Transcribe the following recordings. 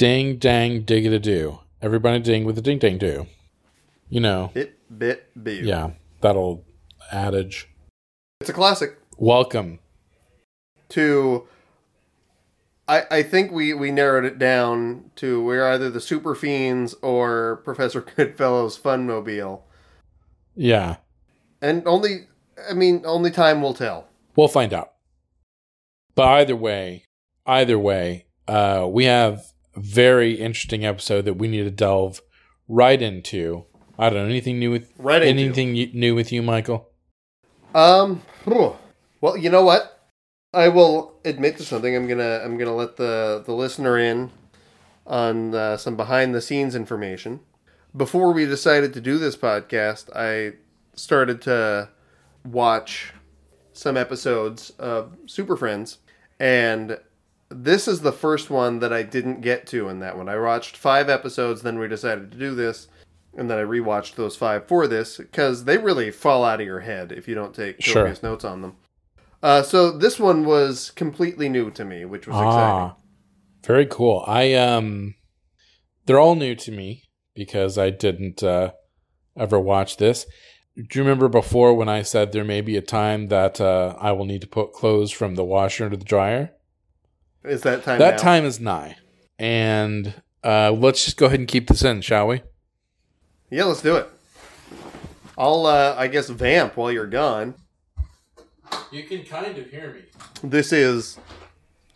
Ding dang diggity do. Everybody ding with the ding dang do. You know, Bit bit boo. yeah, that old adage. It's a classic. Welcome. To I I think we we narrowed it down to we're either the Super Fiends or Professor Goodfellow's Funmobile. Yeah, And only I mean only time will tell. we'll find out. But either way, either way, uh, we have a very interesting episode that we need to delve right into. I don't know anything new with Right into. anything y- new with you, Michael. Um. Well, you know what? I will admit to something. I'm gonna I'm gonna let the the listener in on uh, some behind the scenes information. Before we decided to do this podcast, I started to watch some episodes of Super Friends, and this is the first one that I didn't get to in that one. I watched five episodes, then we decided to do this, and then I rewatched those five for this because they really fall out of your head if you don't take Sure. copious notes on them. Uh, so this one was completely new to me, which was exciting. Ah, very cool. I um, they're all new to me because I didn't uh, ever watch this. Do you remember before when I said there may be a time that uh, I will need to put clothes from the washer into the dryer? Is that time? that now? time is nigh, and uh, let's just go ahead and keep this in, shall we? Yeah, let's do it. I'll, uh, I guess, vamp while you're gone. You can kind of hear me. This is.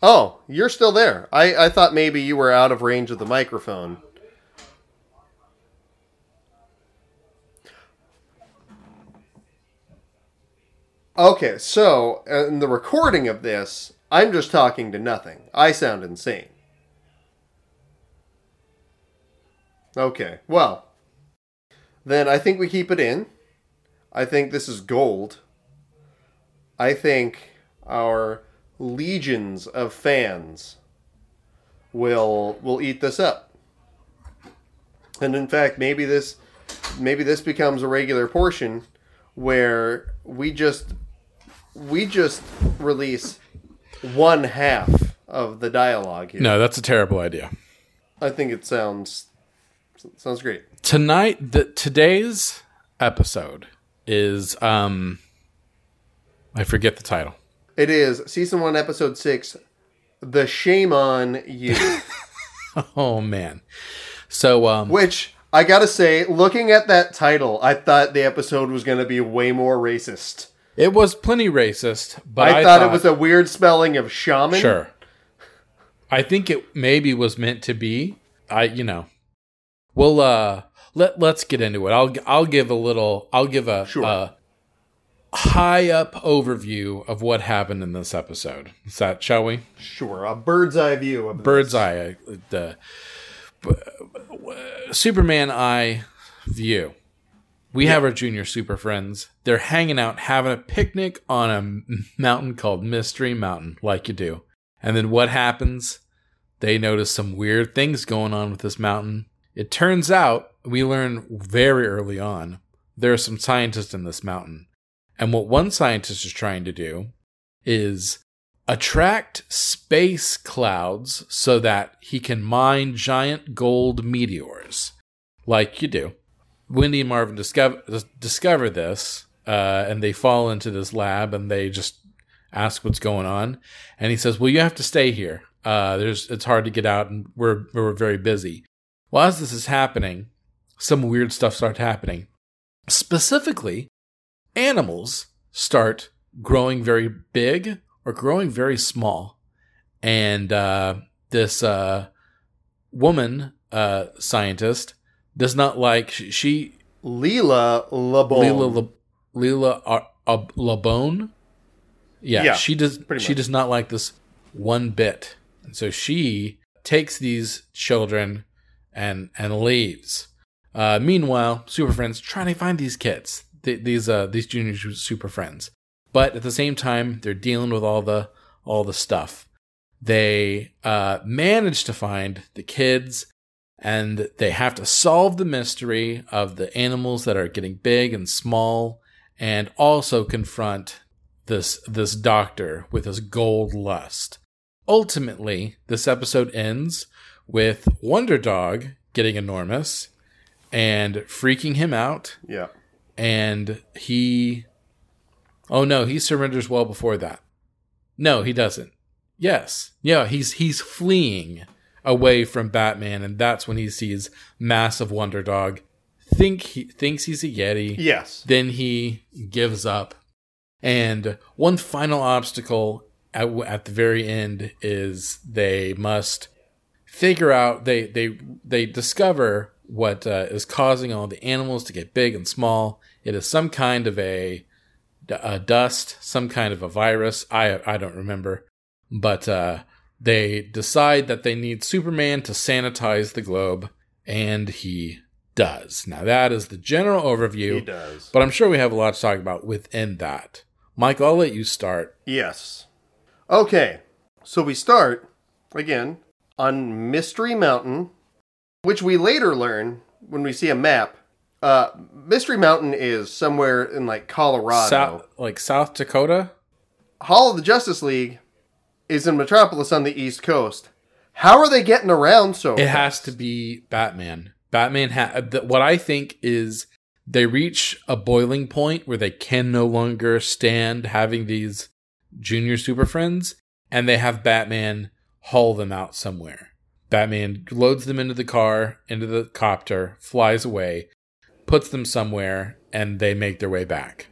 Oh, you're still there. I, I thought maybe you were out of range of the microphone. Okay, so uh, in the recording of this, I'm just talking to nothing. I sound insane. Okay, well, then I think we keep it in. I think this is gold. I think our legions of fans will will eat this up. And in fact, maybe this maybe this becomes a regular portion where we just we just release one half of the dialogue here. No, that's a terrible idea. I think it sounds sounds great. Tonight, the today's episode is um, I forget the title. It is season 1 episode 6 The Shamon U. Oh man. So um, Which I gotta say, looking at that title, I thought the episode was gonna be way more racist. It was plenty racist, but I, I, thought, it was a weird spelling of shaman. sure. I think it maybe was meant to be. I you know, well uh let let's get into it. I'll I'll give a little. I'll give a Sure. a high up overview of what happened in this episode. Is that shall we? Sure, a bird's eye view of bird's this. eye, uh, the Superman eye view. We have our junior super friends. They're hanging out, having a picnic on a mountain called Mystery Mountain, like you do. And then what happens? They notice some weird things going on with this mountain. It turns out, we learn very early on, there are some scientists in this mountain. And what one scientist is trying to do is attract space clouds so that he can mine giant gold meteors, like you do. Wendy and Marvin discover discover this, uh, and they fall into this lab, and they just ask what's going on. And he says, "Well, you have to stay here. Uh, there's it's hard to get out, and we're we're very busy." Well, as this is happening, some weird stuff starts happening. Specifically, animals start growing very big or growing very small. And uh, this uh, woman uh, scientist does not like she, she Leela Labone. Leela Le, Leela Ar- Ab- Labone. Yeah, Yeah, she does. She does not like this one bit, and so she takes these children and and leaves. Uh, meanwhile, Super Friends trying to find these kids, th- these uh, these junior Super Friends, but at the same time, they're dealing with all the all the stuff. They uh, manage to find the kids and they have to solve the mystery of the animals that are getting big and small and also confront this this doctor with his gold lust ultimately this episode ends with Wonder Dog getting enormous and freaking him out. Yeah. And he. Oh no, he surrenders well before that. No, he doesn't. Yes. Yeah, he's he's fleeing away from Batman, and that's when he sees massive Wonder Dog. Think he thinks he's a Yeti. Yes. Then he gives up. And one final obstacle at, at the very end is they must figure out they they they discover what uh, is causing all the animals to get big and small. It is some kind of a, a dust, some kind of a virus. I I don't remember, but uh, they decide that they need Superman to sanitize the globe, and he does. Now that is the general overview. He does. But I'm sure we have a lot to talk about within that. Mike, I'll let you start. Yes. Okay. So we start again on Mystery Mountain, which we later learn when we see a map. Uh, Mystery Mountain is somewhere in like Colorado. South, like South Dakota. Hall of the Justice League is in Metropolis on the East Coast. How are they getting around so? It has to be Batman. Batman. Ha- what I think is they reach a boiling point where they can no longer stand having these junior super friends, and they have Batman haul them out somewhere. Batman loads them into the car, into the copter, flies away, puts them somewhere, and they make their way back.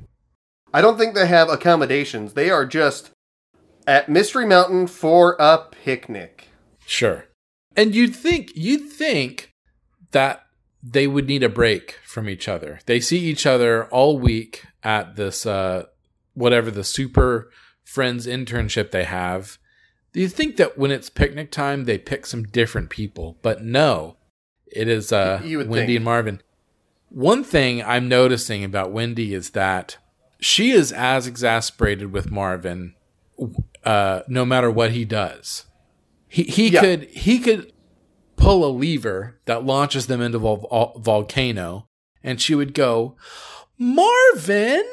I don't think they have accommodations. They are just at Mystery Mountain for a picnic. Sure. And you'd think you'd think that they would need a break from each other. They see each other all week at this uh whatever the super friends internship they have. Do you think that when it's picnic time they pick some different people? But no. It is uh Wendy think. and Marvin. One thing I'm noticing about Wendy is that she is as exasperated with Marvin uh no matter what he does. He he Yeah. could he could pull a lever that launches them into a vol- volcano, and she would go, Marvin,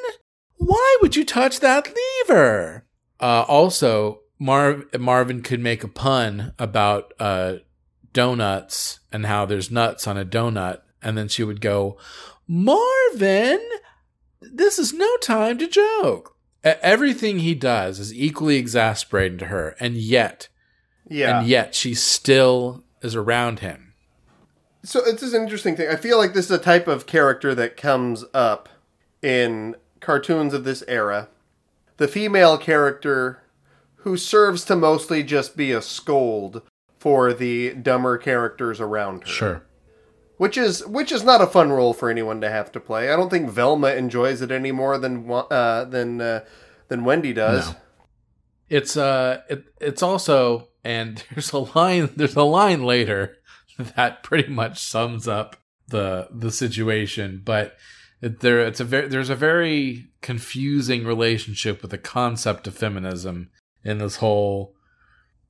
why would you touch that lever? Uh, also, Mar- Marvin could make a pun about uh, donuts and how there's nuts on a donut, and then she would go, Marvin, this is no time to joke. Everything he does is equally exasperating to her, and yet Yeah. and yet she still is around him. So it's just an interesting thing. I feel like this is a type of character that comes up in cartoons of this era. The female character who serves to mostly just be a scold for the dumber characters around her. Sure. Which is which is not a fun role for anyone to have to play. I don't think Velma enjoys it any more than uh, than uh, than Wendy does. No. It's uh it, it's also and there's a line there's a line later that pretty much sums up the the situation, but it, there it's a very there's a very confusing relationship with the concept of feminism in this whole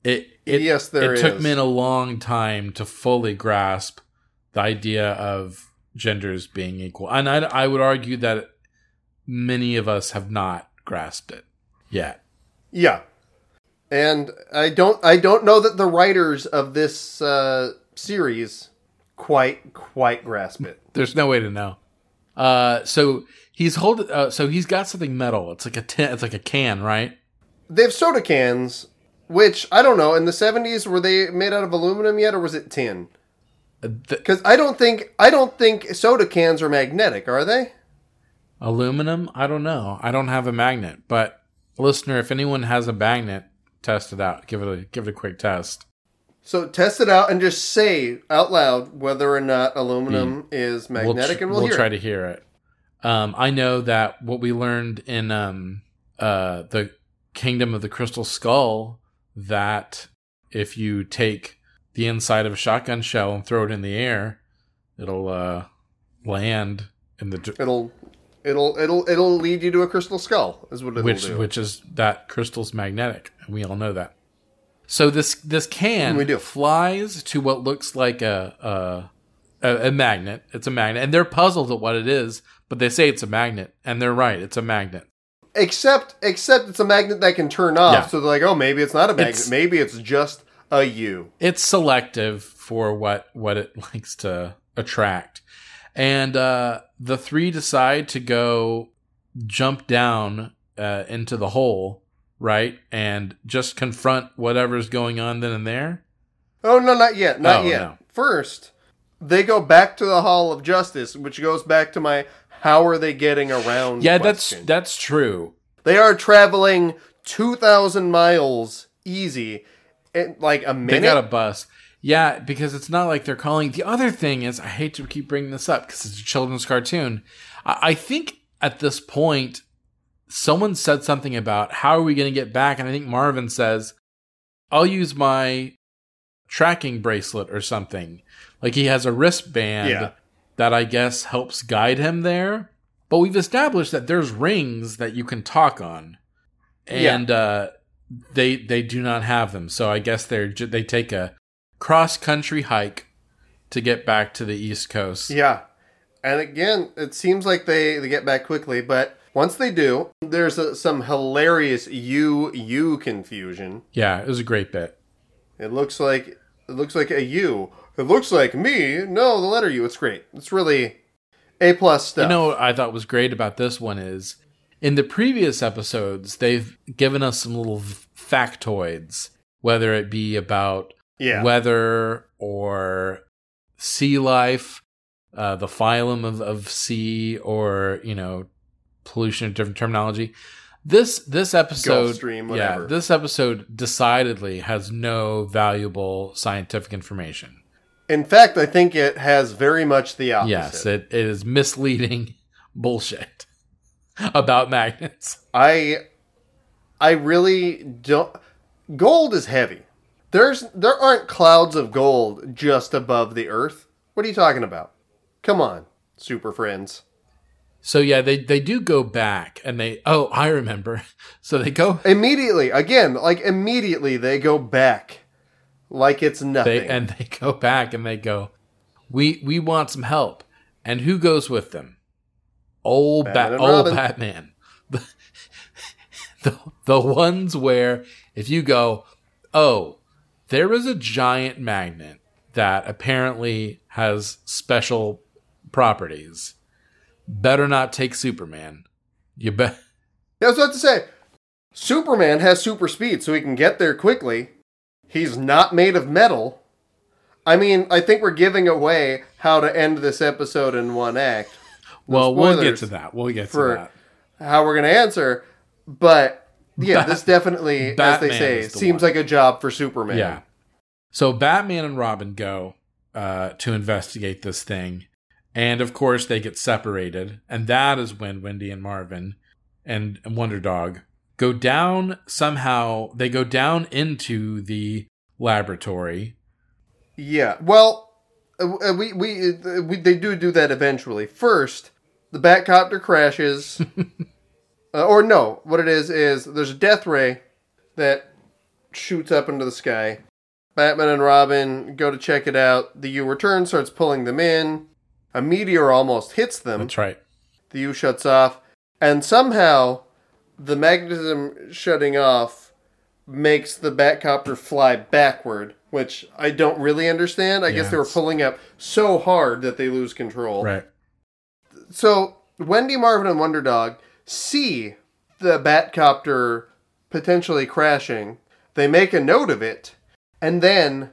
it it Yes, there it took is. me a long time to fully grasp the idea of genders being equal. And I, I would argue that many of us have not grasped it yet. Yeah, and I don't I don't know that the writers of this uh, series quite quite grasp it. There's no way to know. Uh, so he's holding. Uh, so he's got something metal. It's like a tin. It's like a can, right? They have soda cans, which I don't know. In the seventies, were they made out of aluminum yet, or was it tin? Uh, th- Because I don't think I don't think soda cans are magnetic, are they? aluminum. I don't know. I don't have a magnet, but listener, if anyone has a magnet, test it out. Give it a give it a quick test. So test it out and just say out loud whether or not aluminum is magnetic, tr- and we'll, hear try it. to hear it. Um, I know that what we learned in um, uh, the Kingdom of the Crystal Skull that if you take the inside of a shotgun shell and throw it in the air, it'll uh, land in the It'll it'll it'll it'll lead you to a crystal skull. Is what it'll which do. which is that crystal's magnetic, and we all know that. So this this can We do. flies to what looks like a, a a a magnet. It's a magnet, and they're puzzled at what it is, but they say it's a magnet, and they're right. It's a magnet. Except except it's a magnet that can turn off. Yeah. So they're like, oh, maybe it's not a magnet. It's- maybe it's just a U. it's selective for what what it likes to attract and uh the three decide to go jump down uh, into the hole right and just confront whatever's going on then and there Oh no, not yet, not Oh, yet. no. First, they go back to the Hall of Justice, which goes back to my how are they getting around? yeah that's question. that's true They are traveling two thousand miles easy in like a minute. they got a bus yeah because it's not like they're calling. The other thing is i hate to keep bringing this up because it's a children's cartoon. I, I think at this point someone said something about how are we going to get back and i think marvin says i'll use my tracking bracelet or something. Like he has a wristband Yeah. that i guess helps guide him there. But we've established that there's rings that you can talk on. Yeah. and uh they they do not have them. So i guess they're they take a cross country hike to get back to the east coast Yeah. And again, it seems like they, they get back quickly, but once they do, there's a, some hilarious U U confusion. yeah it was a great bit It looks like it looks like a U. It looks like me. No, the letter U. It's great. It's really A plus stuff. You know what I thought was great about this one is in the previous episodes, they've given us some little factoids, whether it be about yeah. weather or sea life, uh, the phylum of, of sea, or, you know, pollution, different terminology. This this episode, Stream, yeah, this episode decidedly has no valuable scientific information. In fact, I think it has very much the opposite. Yes, it, it is misleading bullshit about magnets. I I really don't gold is heavy. There's there aren't clouds of gold just above the earth. What are you talking about? Come on, super friends. So yeah, they they do go back and they oh I remember. So they go Immediately, again, like immediately they go back like it's nothing. they and they go back and they go we we want some help. And who goes with them? Old Batman Bat old Batman. The the ones where if you go, "Oh, there is a giant magnet that apparently has special properties. Better not take Superman. You bet Yeah, I was about to say, Superman has super speed, so he can get there quickly. He's not made of metal. I mean, I think we're giving away how to end this episode in one act. Well, we'll get to that. We'll get to that. how we're going to answer, but yeah, Bat- this definitely, as they say, the seems one. like a job for Superman. Yeah. So Batman and Robin go uh, to investigate this thing, and of course they get separated, and that is when Wendy and Marvin and Wonder Dog go down somehow. They go down into the laboratory. Yeah. Well, uh, we, we uh, we they do do that eventually. First, the Batcopter crashes, uh, or no, what it is is there's a death ray that shoots up into the sky. Batman and Robin go to check it out. The U returns, starts pulling them in. A meteor almost hits them. That's right. The U shuts off, and somehow the magnetism shutting off makes the Batcopter fly backward, which I don't really understand. I guess they were it's- pulling up so hard that they lose control. Right. So Wendy, Marvin, and Wonder Dog see the Batcopter potentially crashing. They make a note of it, and then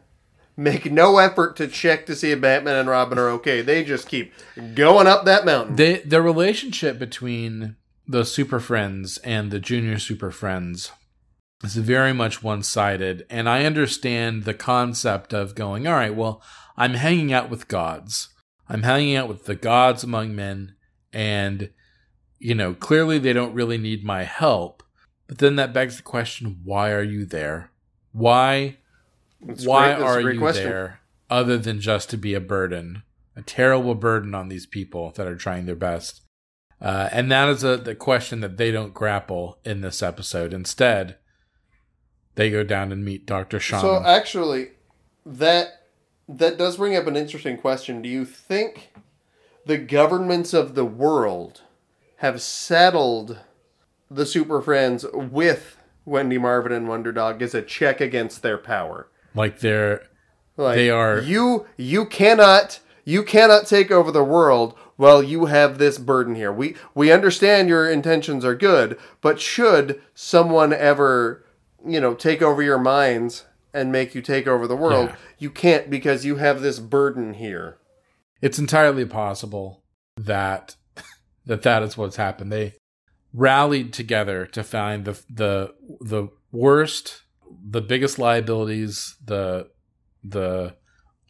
make no effort to check to see if Batman and Robin are okay. They just keep going up that mountain. The the relationship between the Super Friends and the Junior Super Friends is very much one sided, and I understand the concept of going, all right, well, I'm hanging out with gods. I'm hanging out with the gods among men, and you know, clearly they don't really need my help. But then that begs the question, why are you there? Why why great- are you question. there other than just to be a burden a terrible burden on these people that are trying their best uh, and that is a the question that they don't grapple in this episode instead they go down and meet dr shaman So actually, that that does bring up an interesting question. Do you think the governments of the world have settled the Super Friends with Wendy Marvin and Wonder Dog as a check against their power? Like they're Like, They are- you you cannot you cannot take over the world while you have this burden here. We we understand your intentions are good, but should someone ever, you know, take over your minds and make you take over the world, Yeah. you can't because you have this burden here. it's entirely possible that that that is what's happened. They rallied together to find the the the worst, the biggest liabilities, the the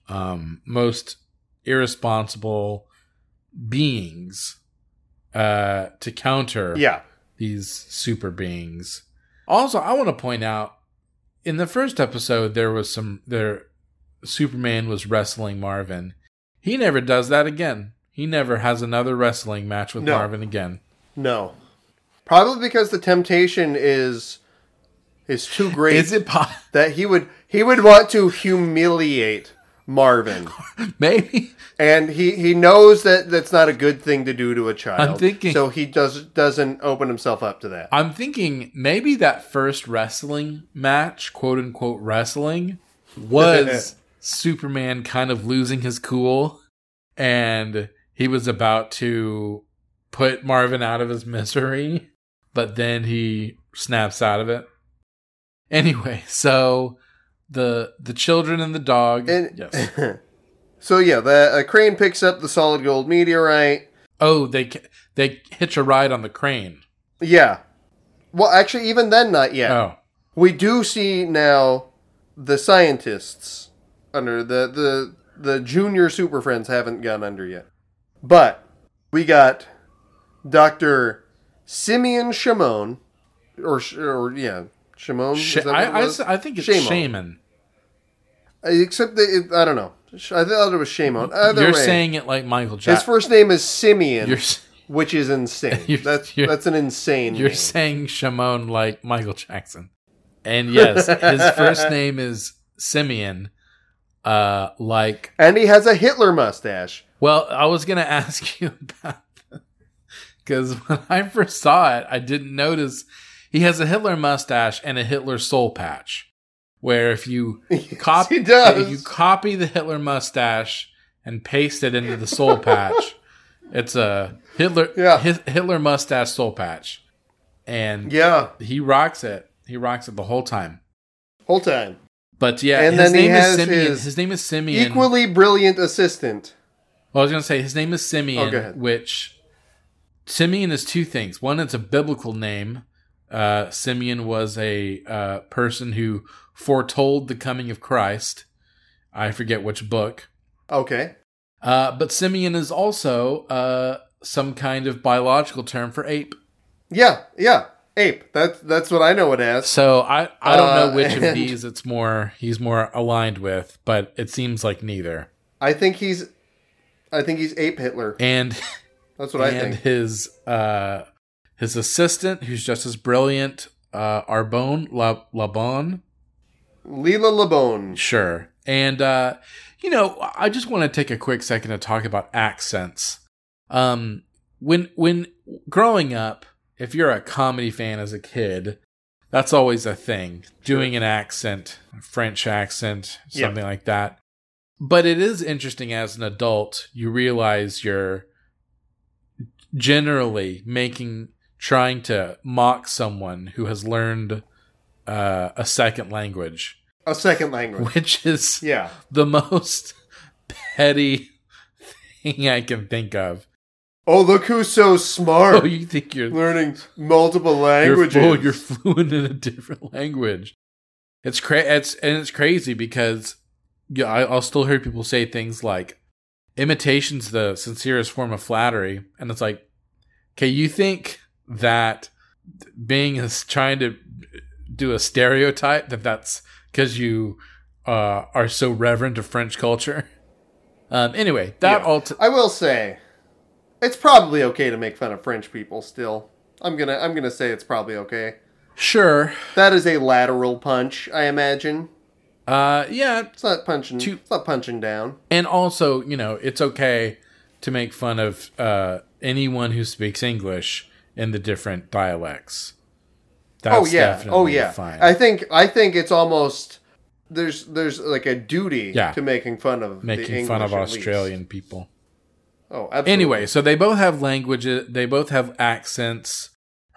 um, most irresponsible beings uh, to counter Yeah. these super beings. Also, I want to point out in the first episode there was some there Superman was wrestling Marvin. He never does that again. He never has another wrestling match with No. Marvin again. No. Probably because the temptation is is too great Is it po- that he would he would want to humiliate Marvin. maybe and he he knows that that's not a good thing to do to a child. I'm thinking- so he does doesn't open himself up to that. I'm thinking maybe that first wrestling match, quote unquote wrestling, was Superman kind of losing his cool and he was about to put Marvin out of his misery, but then he snaps out of it. Anyway, so the the children and the dog And yes. so yeah, the uh, crane picks up the solid gold meteorite. Oh, they they hitch a ride on the crane. Yeah. Well, actually, even then, not yet. Oh. We do see now the scientists under the the the junior super friends haven't gone under yet, but we got Doctor Simeon Shimon, or or yeah, Shimon. Sh- that what it I, I, I think it's Shamo. shaman. Except that it, I don't know. I thought it was Shimon. Either You're way, saying it like Michael Jackson. his first name is Simeon, You're which is insane. You're- that's you're- that's an insane. You're name. saying Shimon like Michael Jackson. And yes, his first name is Simeon. Uh like and he has a Hitler mustache. Well, I was gonna ask you about because when I first saw it, I didn't notice he has a Hitler mustache and a Hitler soul patch. Where if you copy does. if you copy the Hitler mustache and paste it into the soul patch, it's a Hitler Yeah. Hitler mustache soul patch. And Yeah, he rocks it. He rocks it the whole time. whole time. But yeah, And his then he name is has Simeon. his His, name is Simeon. Equally brilliant assistant. Well, I was gonna say his name is Simeon, Oh, which Simeon is two things. One, it's a biblical name. Uh, Simeon was a uh, person who foretold the coming of Christ. I forget which book. Okay. Uh, but Simeon is also uh, some kind of biological term for ape. Yeah, yeah. Ape. That's that's what I know it as. So I, I don't Uh, know which of these it's more he's more aligned with, but it seems like neither. I think he's I think he's ape Hitler. And That's what I and think. his uh his assistant who's just as brilliant uh arbonne La- labon Leela Labone. sure and uh you know i just want to take a quick second to talk about accents um when when growing up if you're a comedy fan as a kid that's always a thing doing an accent a french accent something like that but it is interesting as an adult you realize you're generally making trying to mock someone who has learned uh, a second language A second language. which is Yeah. the most petty thing i can think of Oh, look who's so smart. oh you think you're Learning multiple you're, languages. oh, you're fluent in a different language it's cra- it's and it's crazy because yeah I, i'll still hear people say things like imitation's the sincerest form of flattery and it's like okay you think that being is trying to do a stereotype that that's because you uh, are so reverent of french culture um anyway that Yeah. all t- I will say, it's probably okay to make fun of French people. Still, I'm gonna I'm gonna say it's probably okay. sure That is a lateral punch, I imagine. Uh yeah It's not punching. To- it's not punching down. and also you know it's okay to make fun of uh, anyone who speaks english in the different dialects oh yeah. definitely Oh yeah. fine I think I think it's almost there's there's like a duty Yeah. to making fun of the making fun of at least. Australian people. Oh, absolutely. Anyway, so they both have languages, they both have accents.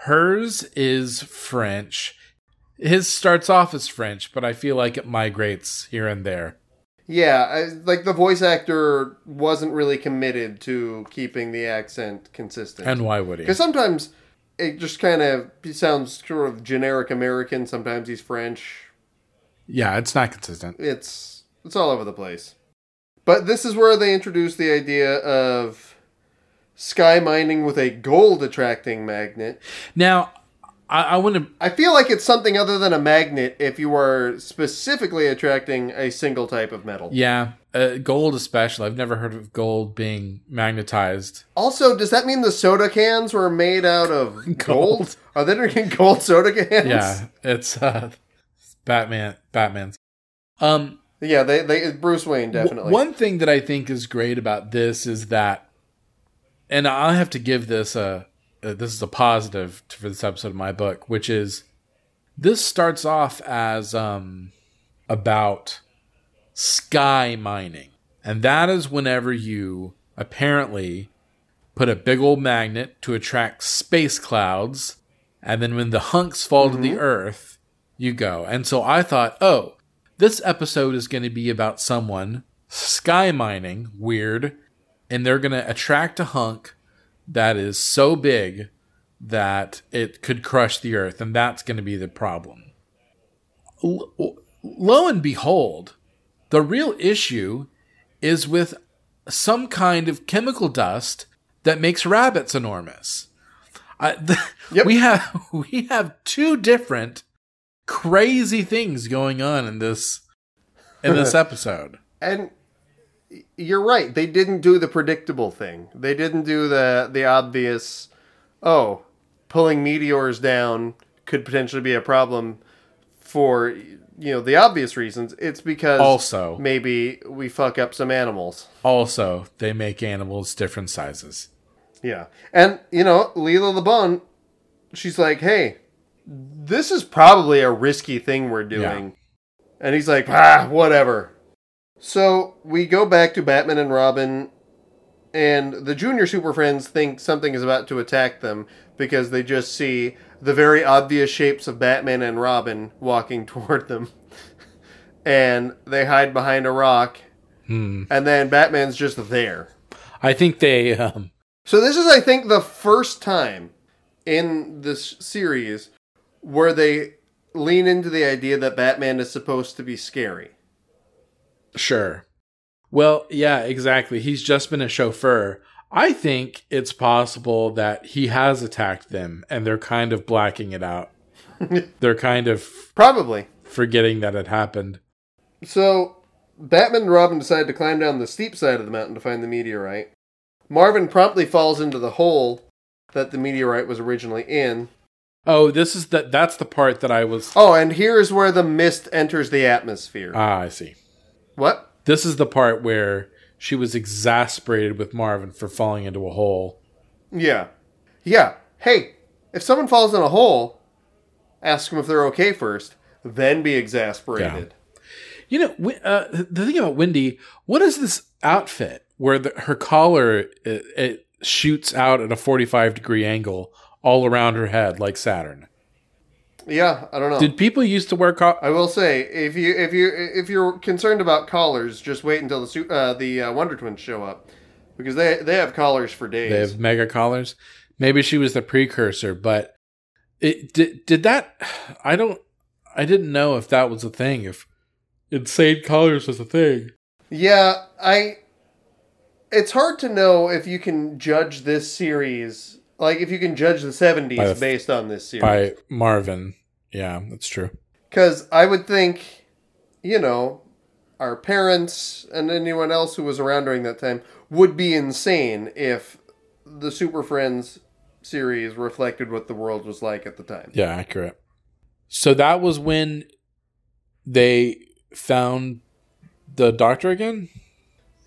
Hers is French. His starts off as French, but I feel like it migrates here and there. yeah, I, like the voice actor wasn't really committed to keeping the accent consistent. And why would he? Because sometimes it just kind of sounds sort of generic American. Sometimes he's French. Yeah, it's not consistent. It's it's all over the place. But this is where they introduce the idea of sky mining with a gold attracting magnet. Now, I, I to. I feel like it's something other than a magnet if you are specifically attracting a single type of metal. Yeah, uh, gold especially. I've never heard of gold being magnetized. Also, does that mean the soda cans were made out of gold? Gold. Are they drinking gold soda cans? Yeah, it's uh, Batman. Batman's. Um, Yeah, they, they Bruce Wayne W- definitely. One thing that I think is great about this is that, and I have to give this a, a this is a positive for this episode of my book, which is this starts off as um about sky mining, and that is whenever you apparently put a big old magnet to attract space clouds, and then when the hunks fall to the earth, you go. And so I thought, oh, this episode is going to be about someone sky mining, weird, and they're going to attract a hunk that is so big that it could crush the earth, and that's going to be the problem. L- lo and behold, the real issue is with some kind of chemical dust that makes rabbits enormous. I, Yep. We have we have two different crazy things going on in this in this episode. And you're right. They didn't do the predictable thing. They didn't do the the obvious. Oh, pulling meteors down could potentially be a problem for you know the obvious reasons. It's because Also- maybe we fuck up some animals. Also, they make animals different sizes. Yeah, and you know Leela LeBon, she's like, hey, this is probably a risky thing we're doing. And he's like, ah, whatever. So we go back to Batman and Robin, and the Junior Super Friends think something is about to attack them because they just see the very obvious shapes of Batman and Robin walking toward them. and they hide behind a rock, Hmm. and then Batman's just there. I think they um, So this is, I think, the first time in this series where they lean into the idea that Batman is supposed to be scary. Sure. Well, yeah, exactly. He's just been a chauffeur. I think it's possible that he has attacked them and they're kind of blacking it out. they're kind of Probably. forgetting that it happened. So Batman and Robin decide to climb down the steep side of the mountain to find the meteorite. Marvin promptly falls into the hole that the meteorite was originally in. Oh, this is the that's the part that I was Oh, and here's where the mist enters the atmosphere. Ah, I see. What? This is the part where she was exasperated with Marvin for falling into a hole. Yeah. Yeah. Hey, if someone falls in a hole, ask them if they're okay first, then be exasperated. You know, uh, the thing about Wendy, what is this outfit where the, her collar it, it shoots out at a 45 degree angle all around her head like Saturn? Yeah, I don't know. Did people used to wear co- I will say, if you if you if you're concerned about collars, just wait until the uh, the uh, Wonder Twins show up, because they they have collars for days. they have mega collars? Maybe she was the precursor, but it did, did that I don't I didn't know if that was a thing if insane collars was a thing. Yeah, I. It's hard to know if you can judge this series, like if you can judge the '70s the- based on this series. By Marvin. Yeah, that's true. Because I would think, you know, our parents and anyone else who was around during that time would be insane if the Super Friends series reflected what the world was like at the time. Yeah, accurate. So that was when they found the doctor again?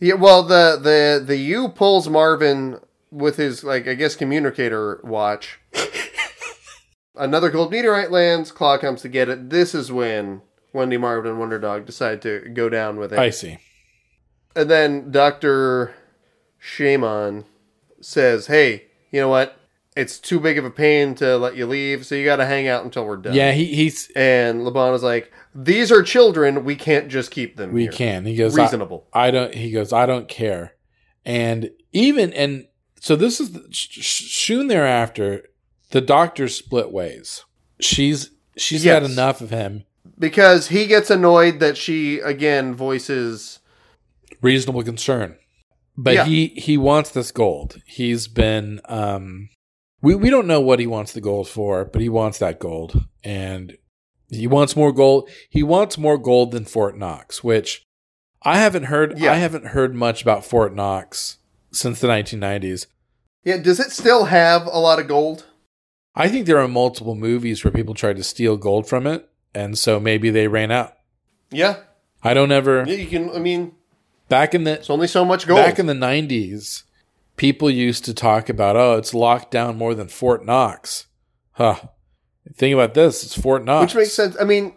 Yeah, well, the the the U pulls Marvin with his like I guess communicator watch. Another gold meteorite lands. Claw comes to get it. This is when Wendy Marvin and Wonder Dog decide to go down with it. I see. And then Dr. Shaman says, Hey, you know what? It's too big of a pain to let you leave, so you got to hang out until we're done. Yeah, he, he's And Laban is like, These are children. We can't just keep them we here. can. He goes I- Reasonable. I don't. He goes. I don't care. And even and so this is the, soon thereafter. The doctors split ways. She's she's had enough of him. Because he gets annoyed that she, again, voices. Reasonable concern, but Yeah. he he wants this gold. He's been um. We we don't know what he wants the gold for, but he wants that gold, and he wants more gold. He wants more gold than Fort Knox, which I haven't heard. Yeah. I haven't heard much about Fort Knox since the 1990s. Yeah, does it still have a lot of gold? I think there are multiple movies where people tried to steal gold from it, and so maybe they ran out. Yeah. I don't ever Yeah, You can, I mean, back in the it's only so much gold. back in the nineties, people used to talk about oh, it's locked down more than Fort Knox. Huh. Think about this, it's Fort Knox. Which makes sense. I mean,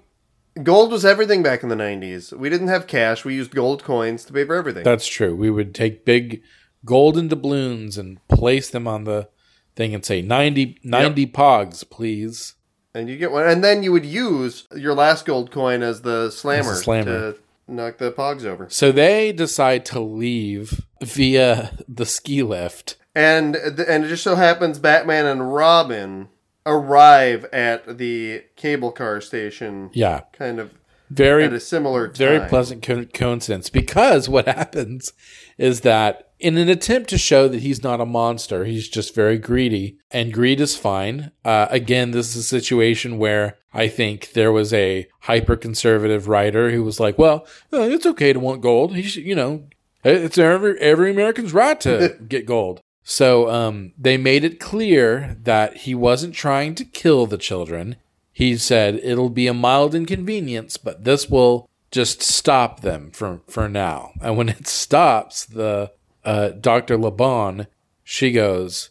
gold was everything back in the 90s. We didn't have cash. We used gold coins to pay for everything. That's true. We would take big golden doubloons and place them on the thing and say 90, 90 pogs, please. and you get one. And then you would use your last gold coin as the slammer, slammer. to knock the pogs over. So they decide to leave via the ski lift. And and it just so happens Batman and Robin arrive at the cable car station Yeah. kind of Very at a similar time. very pleasant co- coincidence because what happens is that in an attempt to show that he's not a monster he's just very greedy and greed is fine. Uh, again this is a situation where i think there was a hyper conservative writer who was like well uh, it's okay to want gold. He should, you know it's every every american's right to get gold. So um, they made it clear that he wasn't trying to kill the children. He said it'll be a mild inconvenience, but this will just stop them for for now. And when it stops, the uh, Dr. Laban, she goes,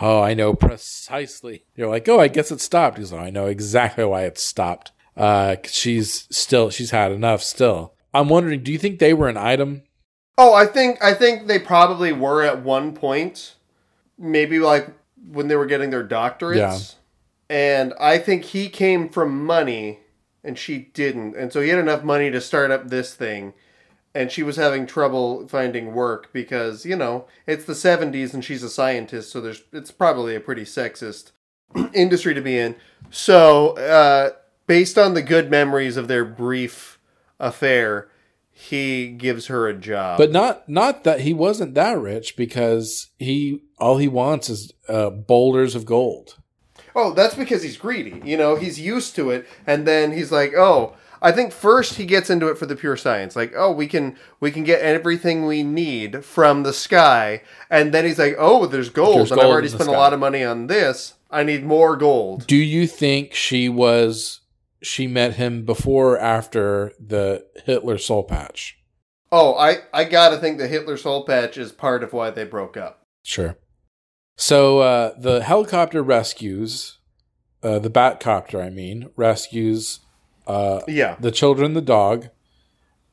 "Oh, I know precisely." You're like, "Oh, I guess it stopped." He's like, "I know exactly why it stopped. Uh, she's still she's had enough. Still, I'm wondering, do you think they were an item? Oh, I think I think they probably were at one point, maybe like when they were getting their doctorates. Yeah. And I think he came from money, and she didn't, and so he had enough money to start up this thing, and she was having trouble finding work because you know it's the '70s and she's a scientist, so there's it's probably a pretty sexist industry to be in. So, uh, based on the good memories of their brief affair, he gives her a job. But not not that he wasn't that rich because he all he wants is uh, boulders of gold." Oh, that's because he's greedy. You know, he's used to it, and then he's like, "Oh, I think first he gets into it for the pure science. Like, oh, we can we can get everything we need from the sky, and then he's like, "Oh, there's gold, There's and I've already spent a lot of money on this. I need more gold." Do you think she was she met him before or after the Hitler soul patch? Oh, I I gotta think the Hitler soul patch is part of why they broke up. Sure. So uh, the helicopter rescues uh, the Batcopter, I mean, rescues uh, Yeah, the children, the dog.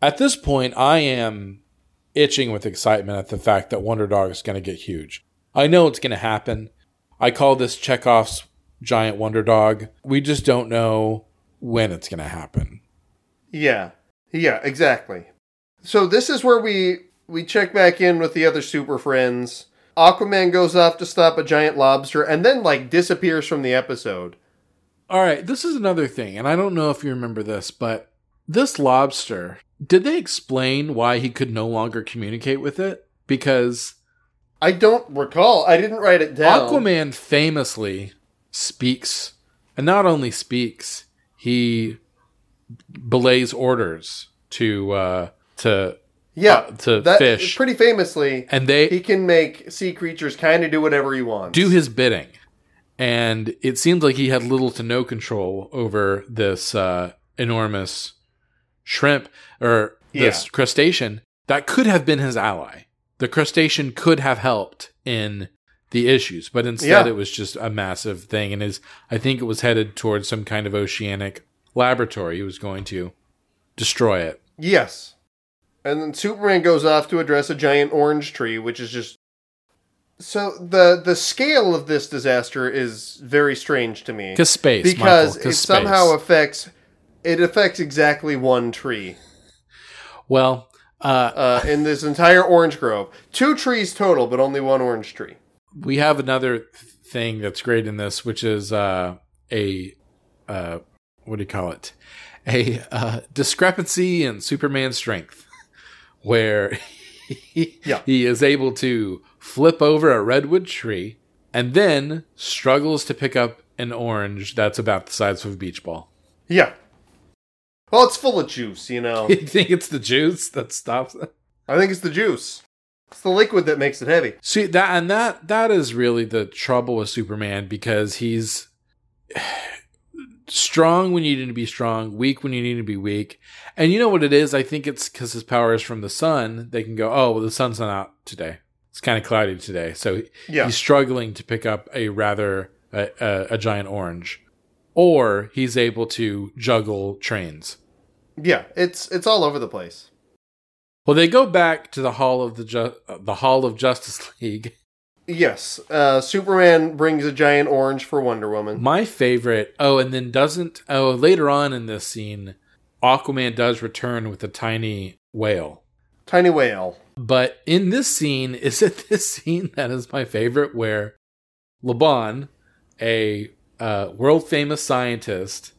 At this point, I am itching with excitement at the fact that Wonder Dog is going to get huge. I know it's going to happen. I call this Chekhov's giant Wonder Dog. We just don't know when it's going to happen. yeah, yeah, exactly. So this is where we we check back in with the other super friends. Aquaman goes off to stop a giant lobster, and then like disappears from the episode. All right, this is another thing, and I don't know if you remember this, but this lobster, did they explain why he could no longer communicate with it? Because I don't recall. I didn't write it down. Aquaman famously speaks, and not only speaks, he belays orders to uh, to yeah, uh, to that, fish, Pretty famously, and they he can make sea creatures kind of do whatever he wants. do his bidding. And it seems like he had little to no control over this uh, enormous shrimp or this Yeah. crustacean that could have been his ally. The crustacean could have helped in the issues, but instead Yeah. it was just a massive thing. And is I think it was headed towards some kind of oceanic laboratory. He was going to destroy it. Yes. And then Superman goes off to address a giant orange tree, which is just so the the scale of this disaster is very strange to me Because space, because Michael, it 'cause somehow space. affects it affects exactly one tree well, uh, uh, in this entire orange grove. Two trees total, but only one orange tree. we have another thing that's great in this, which is uh, a uh, what do you call it? A uh, discrepancy in Superman's strength, where he, Yeah. he is able to flip over a redwood tree and then struggles to pick up an orange that's about the size of a beach ball. Yeah. Well, it's full of juice, you know. You think it's the juice that stops it? I think it's the juice. It's the liquid that makes it heavy. See that and that that is really the trouble with Superman because he's strong when you need to be strong, weak when you need to be weak. And you know what it is? I think it's because his power is from the sun. They can go, oh, well, the sun's not out today. It's kind of cloudy today, so Yeah. he's struggling to pick up a rather a, a, a giant orange, or he's able to juggle trains. Yeah, it's it's all over the place. Well, they go back to the hall of the Ju- the Hall of Justice League. Yes, uh, Superman brings a giant orange for Wonder Woman. My favorite. Oh, and then doesn't. Oh, later on in this scene, Aquaman does return with a tiny whale. Tiny whale. But in this scene, is it this scene that is my favorite where Laban, a uh, world famous scientist,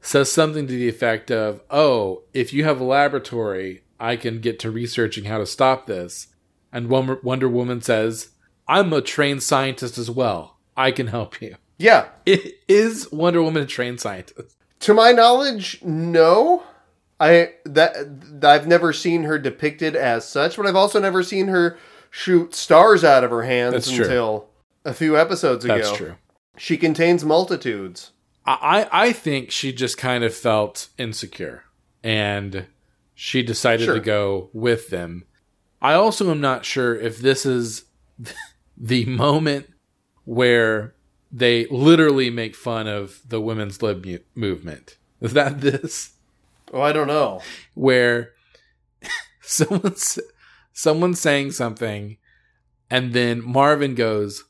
says something to the effect of, Oh, if you have a laboratory, I can get to researching how to stop this. And Wonder Wonder Woman says, I'm a trained scientist as well. I can help you. Yeah, It is Wonder Woman a trained scientist? to my knowledge, no. I that I've never seen her depicted as such, but I've also never seen her shoot stars out of her hands That's true. until a few episodes ago. That's true. She contains multitudes. I, I I think she just kind of felt insecure and she decided Sure. to go with them. I also am not sure if this is the moment where they literally make fun of the women's lib mu- movement. Is that this? Oh, I don't know. where someone's someone's saying something and then Marvin goes,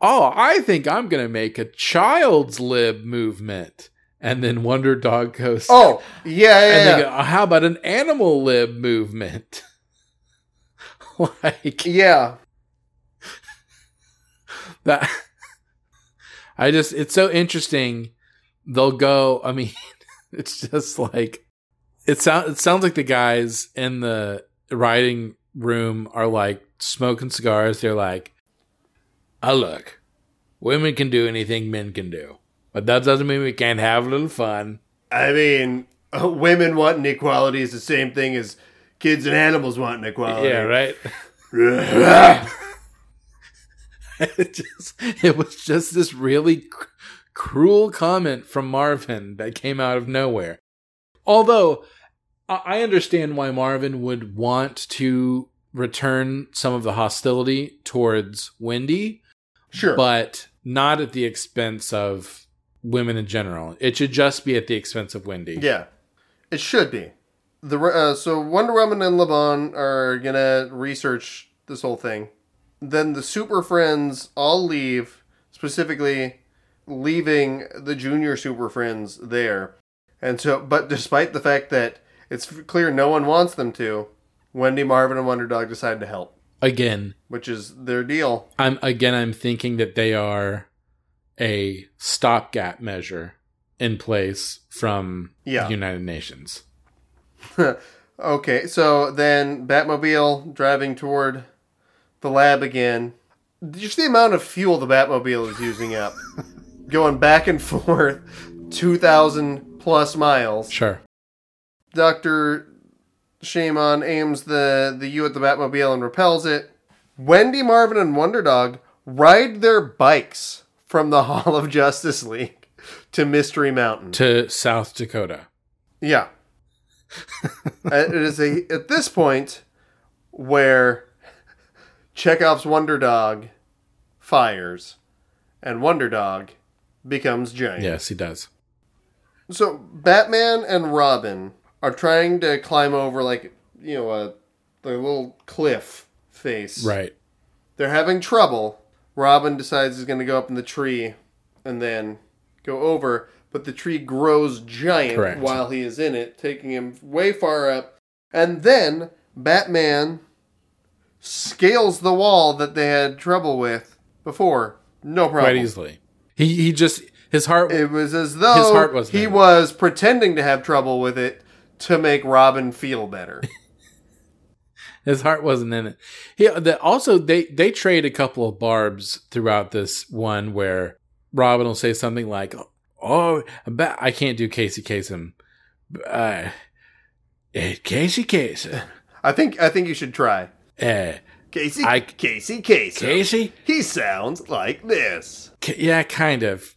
"Oh, I think I'm going to make a child's lib movement." And then Wonder Dog goes, Oh, yeah, yeah, and yeah. they go, uh, "How about an animal lib movement?" like yeah. that I just it's so interesting. They'll go, I mean, it's just like it sounds it sounds like the guys in the writing room are like smoking cigars. They're like, "Oh look, women can do anything men can do, but that doesn't mean we can't have a little fun." I mean, uh, women wanting equality is the same thing as kids and animals wanting equality. Yeah, right. right. it just it was just this really cr- cruel comment from Marvin that came out of nowhere. Although I understand why Marvin would want to return some of the hostility towards Wendy, sure. but not at the expense of women in general. It should just be at the expense of Wendy. Yeah, it should be. The uh, so Wonder Woman and Laban are gonna research this whole thing. Then the Super Friends all leave, specifically leaving the Junior Super Friends there. And so, but despite the fact that it's clear no one wants them to, Wendy, Marvin, and Wonder Dog decide to help, Again, which is their deal. I'm again I'm thinking that they are a stopgap measure in place from Yeah. the United Nations. Okay, so then Batmobile driving toward the lab again. Just the amount of fuel the Batmobile is using up. Going back and forth, 2,000 plus miles. Sure. Dr. Shamon aims the, the U at the Batmobile and repels it. Wendy, Marvin, and Wonder Dog ride their bikes from the Hall of Justice League to Mystery Mountain. To South Dakota. Yeah. Uh, it is a at this point where Chekhov's Wonder Dog fires and Wonder Dog becomes giant. Yes, he does. So Batman and Robin are trying to climb over like you know a, a little cliff face. Right. They're having trouble. Robin decides he's going to go up in the tree and then go over, but the tree grows giant Correct. while he is in it, taking him way far up. And then Batman scales the wall that they had trouble with before. No problem. Quite easily. He he just his heart It was as though His heart wasn't he was pretending to have trouble with it to make Robin feel better. his heart wasn't in it. He the, also they they trade a couple of barbs throughout this one where Robin will say something like, "Oh, I I can't do Casey Kasem." Uh, eh, Casey Kasem. I think I think you should try. Uh, Casey I- Casey Casey. Casey? He sounds like this. K- yeah, kind of.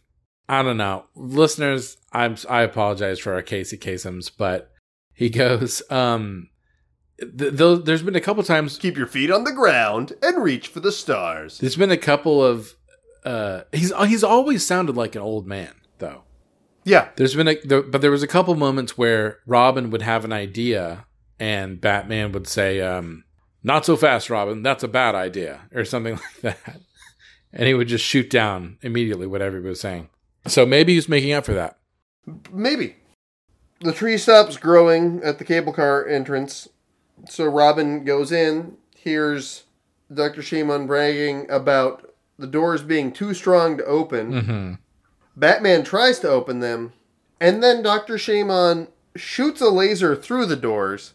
I don't know, listeners. I'm I apologize for our Casey Kasems, but he goes. Um, th- th- there's been a couple times. Keep your feet on the ground and reach for the stars. There's been a couple of. Uh, he's he's always sounded like an old man though. Yeah. There's been a, there, but there was a couple moments where Robin would have an idea and Batman would say, um, "Not so fast, Robin. That's a bad idea," or something like that, and he would just shoot down immediately whatever he was saying. So maybe he's making up for that. Maybe. The tree stops growing at the cable car entrance. So Robin goes in, hears Dr. Shimon bragging about the doors being too strong to open. Mm-hmm. Batman tries to open them, and then Dr. Shimon shoots a laser through the doors,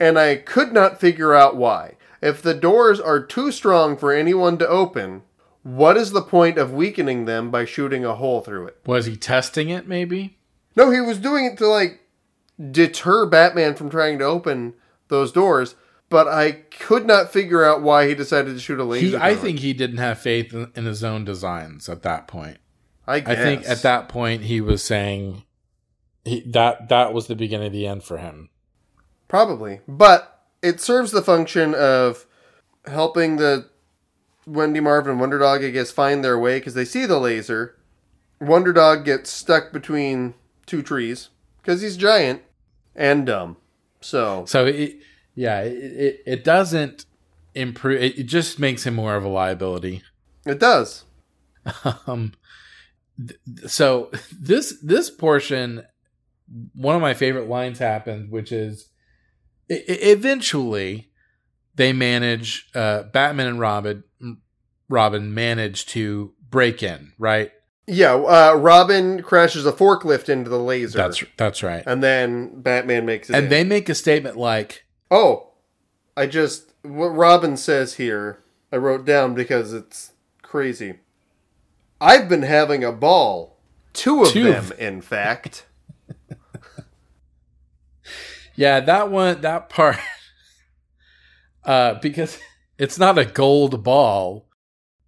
and I could not figure out why. If the doors are too strong for anyone to open, what is the point of weakening them by shooting a hole through it? Was he testing it? Maybe. No, he was doing it to like deter Batman from trying to open those doors, but I could not figure out why he decided to shoot a laser. He, I think he didn't have faith in, in his own designs at that point. I, I think at that point he was saying he, that that was the beginning of the end for him. Probably. But it serves the function of helping the Wendy Marvin and Wonder Dog, I guess, find their way because they see the laser. Wonder Dog gets stuck between two trees because he's giant and dumb. So, So it, yeah, it, it it doesn't improve. It, it just makes him more of a liability. it does. Um, th- so this this portion, one of my favorite lines happened, which is e- eventually they manage. Uh, Batman and Robin Robin manage to break in. Right. Yeah, uh, Robin crashes a forklift into the laser. That's that's right. and then Batman makes it. And in. they make a statement like, Oh, I just what Robin says here. I wrote down because it's crazy. I've been having a ball. Two of Two them, in fact. Yeah, that one, that part, uh, because it's not a gold ball.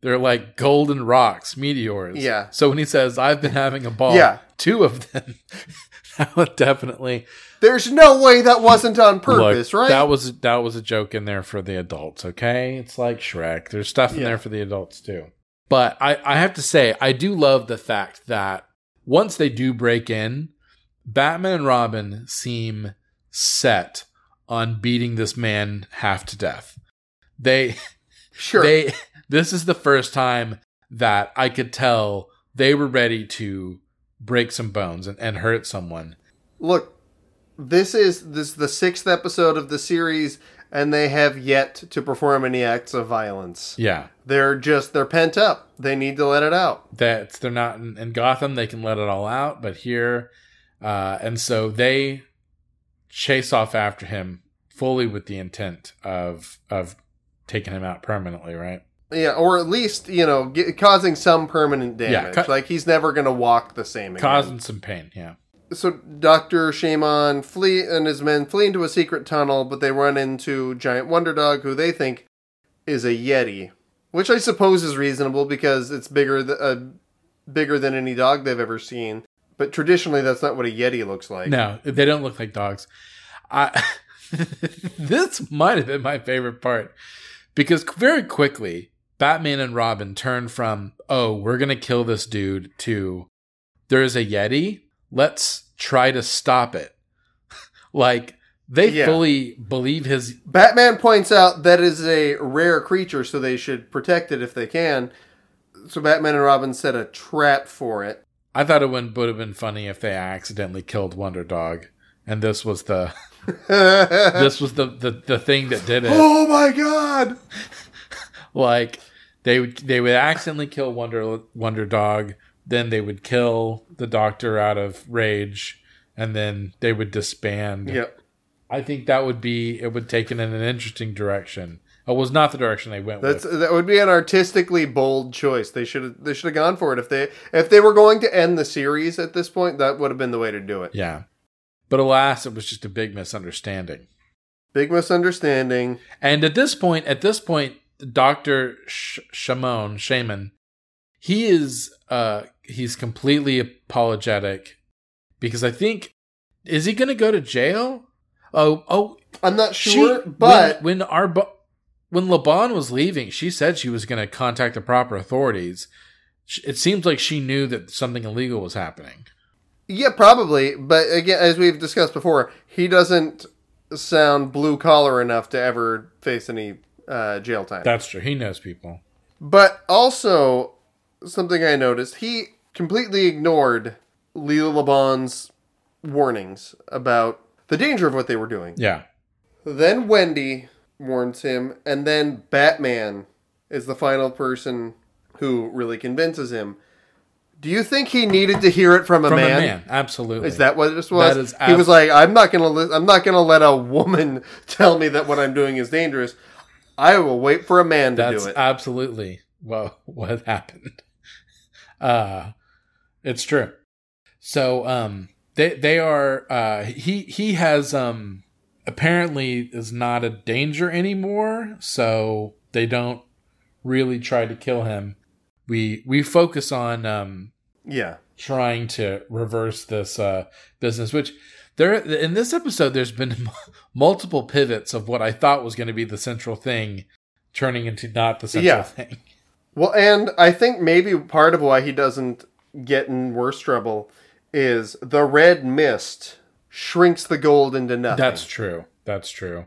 They're like golden rocks, meteors. Yeah. So when he says, I've been having a ball, Yeah. two of them, that would definitely, There's no way that wasn't on purpose, Look, right? That was, that was a joke in there for the adults, okay? It's like Shrek. There's stuff in Yeah. there for the adults too. But I, I have to say, I do love the fact that once they do break in, Batman and Robin seem set on beating this man half to death. They sure. they this is the first time that I could tell they were ready to break some bones and, and hurt someone. Look, this is this is the sixth episode of the series, and they have yet to perform any acts of violence. Yeah. They're just they're pent up. They need to let it out. That they're not in, in Gotham, they can let it all out, but here uh and so they chase off after him fully with the intent of of taking him out permanently, right? Yeah, or at least you know get, causing some permanent Yeah, damage. ca- like he's never gonna walk the same again. Causing some pain, yeah. so Doctor Shamon flee and his men flee into a secret tunnel, but they run into Giant Wonder Dog, who they think is a Yeti, which I suppose is reasonable because it's bigger th- uh, bigger than any dog they've ever seen. But traditionally, that's not what a Yeti looks like. No, they don't look like dogs. I this might have been my favorite part because very quickly Batman and Robin turn from oh we're gonna kill this dude to there's a Yeti let's try to stop it. Like they Yeah. fully believe his Batman points out that is a rare creature, so they should protect it if they can. So Batman and Robin set a trap for it. I thought it would would have been funny if they accidentally killed Wonder Dog, and this was the this was the, the the thing that did it. oh my god! Like they would they would accidentally kill Wonder Wonder Dog, then they would kill the Doctor out of rage, and then they would disband. Yep. I think that would be it would take it in an interesting direction. It was not the direction they went That's with. that would be an artistically bold choice. They should have they should have gone for it if they if they were going to end the series at this point. That would have been the way to do it. Yeah, but alas, it was just a big misunderstanding. Big misunderstanding. And at this point, at this point, Doctor Sh- Shimon Shamon, he is uh he's completely apologetic because I think is he going to go to jail? Oh, oh, I'm not she- sure, but when, when our when Laban was leaving, she said she was going to contact the proper authorities. It seems like she knew that something illegal was happening. yeah, probably. But again, as we've discussed before, he doesn't sound blue collar enough to ever face any uh, jail time. That's true. He knows people. But also, something I noticed, he completely ignored Leela Laban's warnings about the danger of what they were doing. Yeah. Then Wendy warns him, and then Batman is the final person who really convinces him. Do you think he needed to hear it from a, From man? a man, absolutely. Is that what this was? That is he was like, "I'm not gonna, li- I'm not gonna let a woman tell me that what I'm doing is dangerous. I will wait for a man to That's do it." absolutely what what happened. Uh it's true. So um they they are uh he he has um apparently is not a danger anymore, so they don't really try to kill him. We we focus on um yeah, trying to reverse this uh, business. Which there in this episode, there's been multiple pivots of what I thought was going to be the central thing, turning into not the central Yeah. thing. Well, and I think maybe part of why he doesn't get in worse trouble is the red mist shrinks the gold into nothing. That's true. That's true.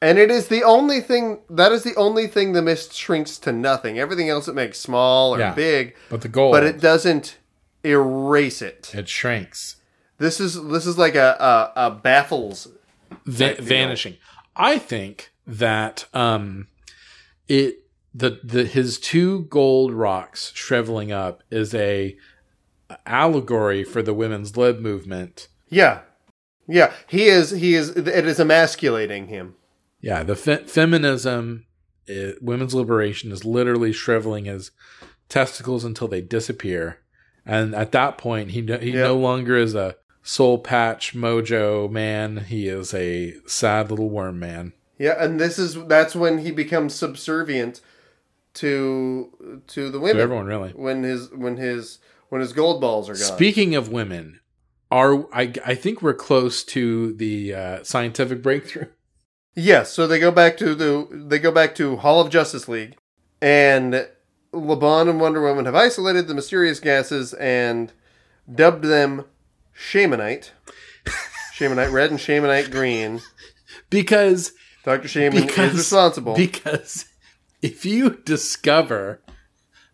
and it is the only thing that is the only thing the mist shrinks to nothing. Everything else it makes small or Yeah. big, But the gold. but it doesn't erase it. it shrinks, This is this is like a a, a baffles. Va- vanishing. I think that um, it the the his two gold rocks shriveling up is a allegory for the women's lib movement. Yeah, yeah. He is he is it is emasculating him. Yeah, the fe- feminism, i women's liberation is literally shriveling his testicles until they disappear, and at that point, he no, he Yep. no longer is a soul patch mojo man. He is a sad little worm man. Yeah, and this is that's when he becomes subservient to to the To women. everyone, really. when his when his when his gold balls are gone. Speaking of women, are I? I think we're close to the uh, scientific breakthrough. yes, so they go back to the they go back to Hall of Justice League, and Laban and Wonder Woman have isolated the mysterious gases and dubbed them Shamonite, Shamonite red and Shamonite green. Because Doctor Shamon because is responsible. Because if you discover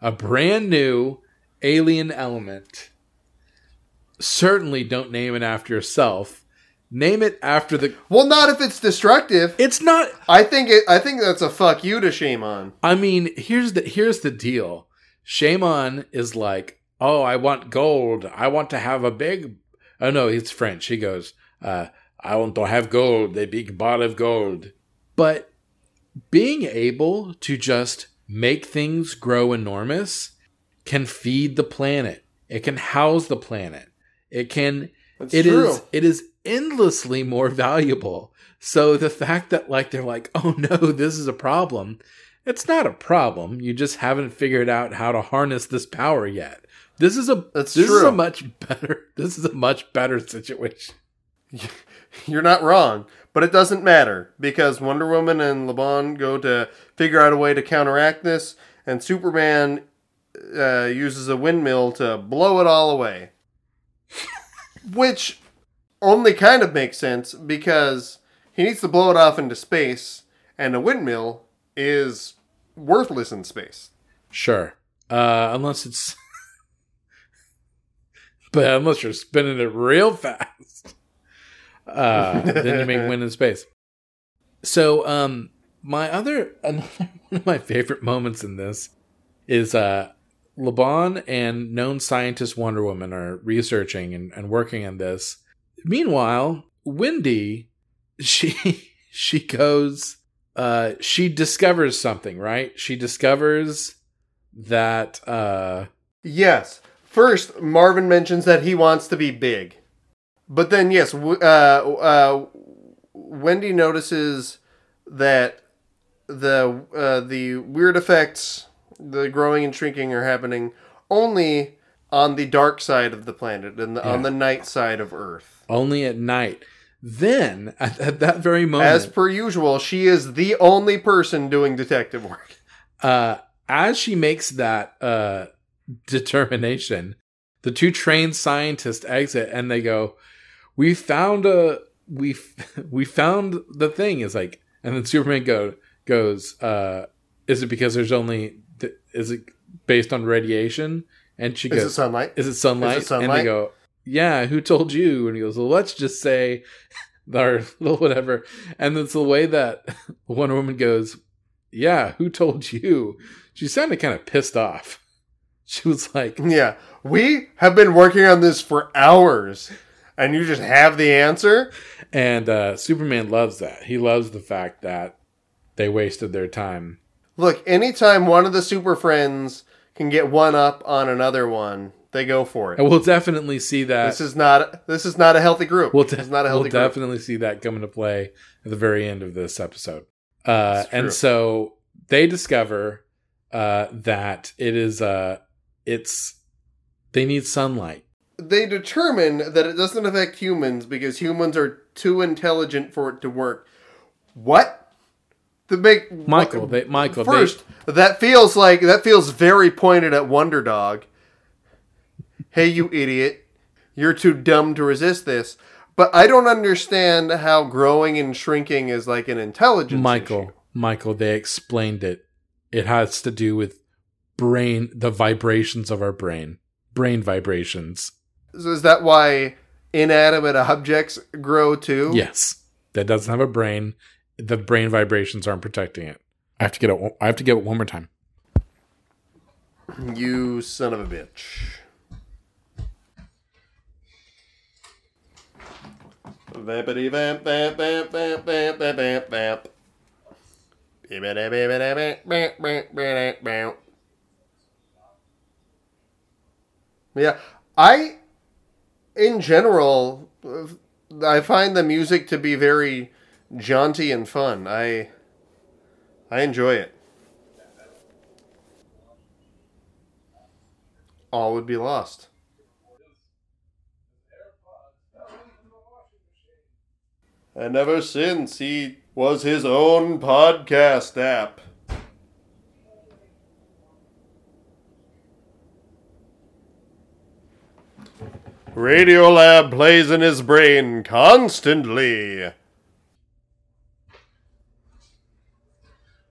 a brand new alien element, certainly don't name it after yourself. Name it after the. well, not if it's destructive. It's not. I think it. I think that's a fuck you to Shamon. I mean, here's the here's the deal. Shamon is like, oh, I want gold. I want to have a big. Oh no, it's French. He goes, uh, I want to have gold, a big bar of gold. But being able to just make things grow enormous can feed the planet. It can house the planet. It can That's it is it is endlessly more valuable. So the fact that like they're like, "Oh no, this is a problem." It's not a problem. You just haven't figured out how to harness this power yet. This is a That's this is a much better this is a much better situation. You're not wrong, but it doesn't matter because Wonder Woman and Laban go to figure out a way to counteract this, and Superman uh, uses a windmill to blow it all away. Which only kind of makes sense because he needs to blow it off into space, and a windmill is worthless in space. Sure. Uh, unless it's. But unless you're spinning it real fast, uh, then you may win in space. So, um, my other another one of my favorite moments in this is uh, Laban and known scientist Wonder Woman are researching and, and working on this. Meanwhile, Wendy, she she goes, uh, she discovers something, right? She discovers that uh Yes. First, Marvin mentions that he wants to be big. But then, yes, uh, uh, Wendy notices that the uh, the weird effects, the growing and shrinking, are happening only on the dark side of the planet and the, on the night side of Earth. only at night. Then at, at that very moment, As per usual, she is the only person doing detective work. uh, as she makes that uh, determination, the two trained scientists exit and they go, "We found a we we found the thing." Is like, and then Superman go goes, uh, "Is it because there's only th- is it based on radiation?" And she Is goes, it sunlight? Is it sunlight? Is it And they go, Yeah, who told you? And he goes, Well, let's just say or whatever. And it's the way that one Woman goes, Yeah, who told you? She sounded kind of pissed off. She was like, Yeah. We have been working on this for hours, and you just have the answer? and uh, Superman loves that. He loves the fact that they wasted their time. Look, anytime one of the Super Friends can get one up on another one, they go for it. And we'll definitely see that. This is not this is not a healthy group. we'll, de- not a healthy we'll definitely see that come into play at the very end of this episode. Uh, and so they discover uh, that it is uh, it's they need sunlight. They determine that it doesn't affect humans because humans are too intelligent for it to work. What? The big Michael, they, Michael, they- First, that feels like that feels very pointed at Wonder Dog. hey, you idiot! You're too dumb to resist this. But I don't understand how growing and shrinking is like an intelligence. Michael, issue. Michael, they explained it. It has to do with brain, the vibrations of our brain, brain vibrations. So is that why inanimate objects grow too? Yes, that doesn't have a brain. The brain vibrations aren't protecting it. I have to get it. I have to get it one more time. You son of a bitch. Vampity vamp vamp vamp vamp vamp vamp vamp vamp. Yeah, I, in general, I find the music to be very jaunty and fun. I, I enjoy it. all would be lost. And ever since he was his own podcast app. Radiolab plays in his brain constantly.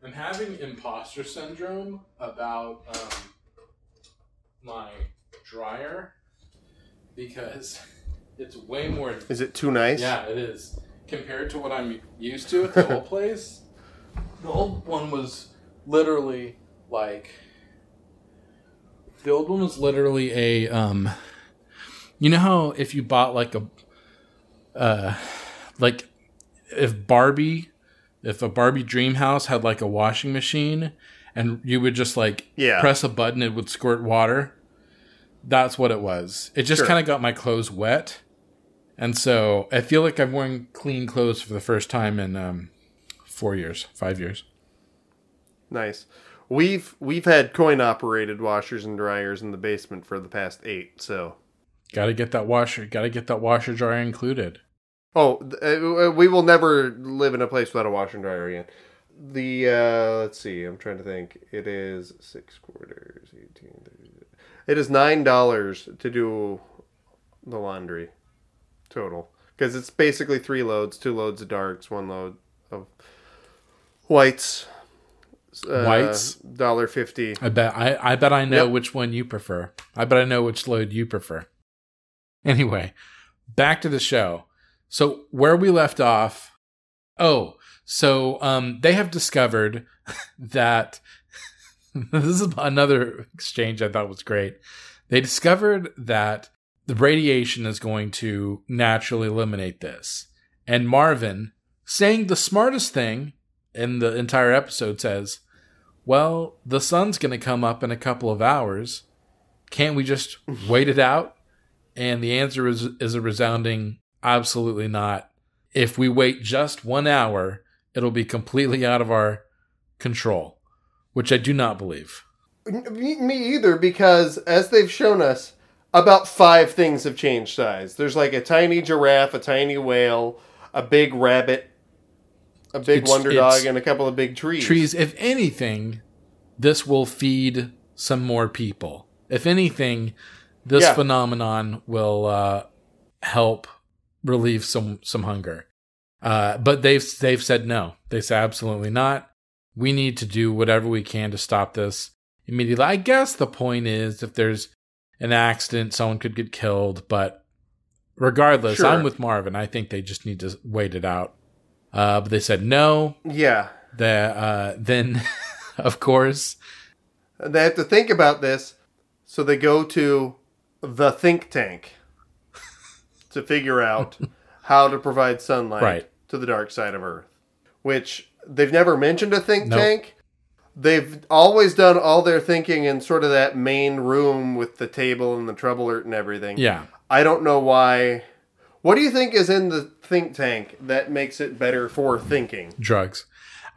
I'm having imposter syndrome about um, my dryer because it's way more. Is it too nice? Yeah, it is compared to what I'm used to at the old place. The old one was literally like the old one was literally a um. You know how if you bought like a uh like if Barbie if a Barbie dream house had like a washing machine and you would just like Yeah. press a button it would squirt water that's what it was it just Sure. kind of got my clothes wet and so i feel like i'm wearing clean clothes for the first time in um four years five years Nice. We've we've had coin operated washers and dryers in the basement for the past eight. So gotta get that washer gotta get that washer dryer included Oh, uh, we will never live in a place without a washer and dryer again. The uh, let's see, I'm trying to think. It is six quarters, eighteen. 30. It is nine dollars to do the laundry total because it's basically three loads: two loads of darks, one load of whites. Uh, Whites? dollar fifty. I bet I, I bet I know Yep. which one you prefer. I bet I know which load you prefer. Anyway, back to the show. So where we left off, oh, so um they have discovered that this is another exchange I thought was great. They discovered that the radiation is going to naturally eliminate this. And Marvin, saying the smartest thing in the entire episode, says, well, the sun's going to come up in a couple of hours. Can't we just wait it out? And the answer is, is a resounding absolutely not. If we wait just one hour, it'll be completely out of our control, which I do not believe. Me, me either, because as they've shown us, about five things have changed size. There's like a tiny giraffe, a tiny whale, a big rabbit, a big It's- wonder it's- dog, and a couple of big trees. Trees, if anything, this will feed some more people. If anything, this Yeah. phenomenon will uh, help relieve some some hunger. Uh, but they've they've said no. They say absolutely not. We need to do whatever we can to stop this immediately. I guess the point is if there's an accident, someone could get killed. But regardless, Sure. I'm with Marvin. I think they just need to wait it out. Uh, but they said no. Yeah. The uh, then, of course, They have to think about this, so they go to the think tank to figure out how to provide sunlight Right. to the dark side of Earth. Which they've never mentioned a think Nope. tank. They've always done all their thinking in sort of that main room with the table and the trouble alert and everything. yeah. I don't know why. What do you think is in the think tank that makes it better for thinking? drugs.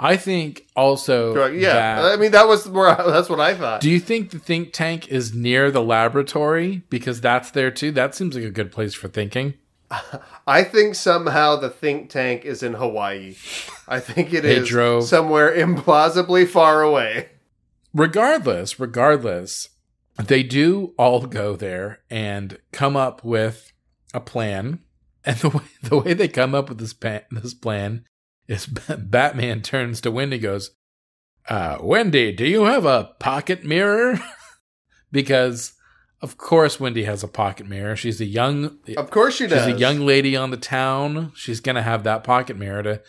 I think also. Yeah, that- I mean that was more. That's what I thought. do you think the think tank is near the laboratory because that's there too? That seems like a good place for thinking. I think somehow the think tank is in Hawaii. I think it is drove- somewhere implausibly far away. Regardless, regardless, they do all go there and come up with a plan. And the way the way they come up with this pa- this plan is Batman turns to Wendy goes, uh, "Wendy, do you have a pocket mirror?" because of course Wendy has a pocket mirror. She's a young Of course she does. She's a young lady on the town. She's gonna have that pocket mirror to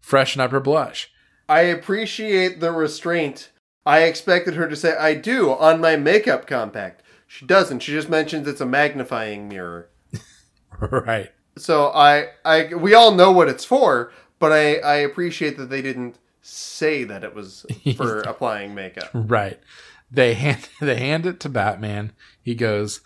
freshen up her blush. I appreciate the restraint. I expected her to say "I do" on my makeup compact. She doesn't. She just mentions it's a magnifying mirror. right. So I, I, we all know what it's for, but I, I appreciate that they didn't say that it was for applying makeup. Right. They hand they hand it to Batman. He goes,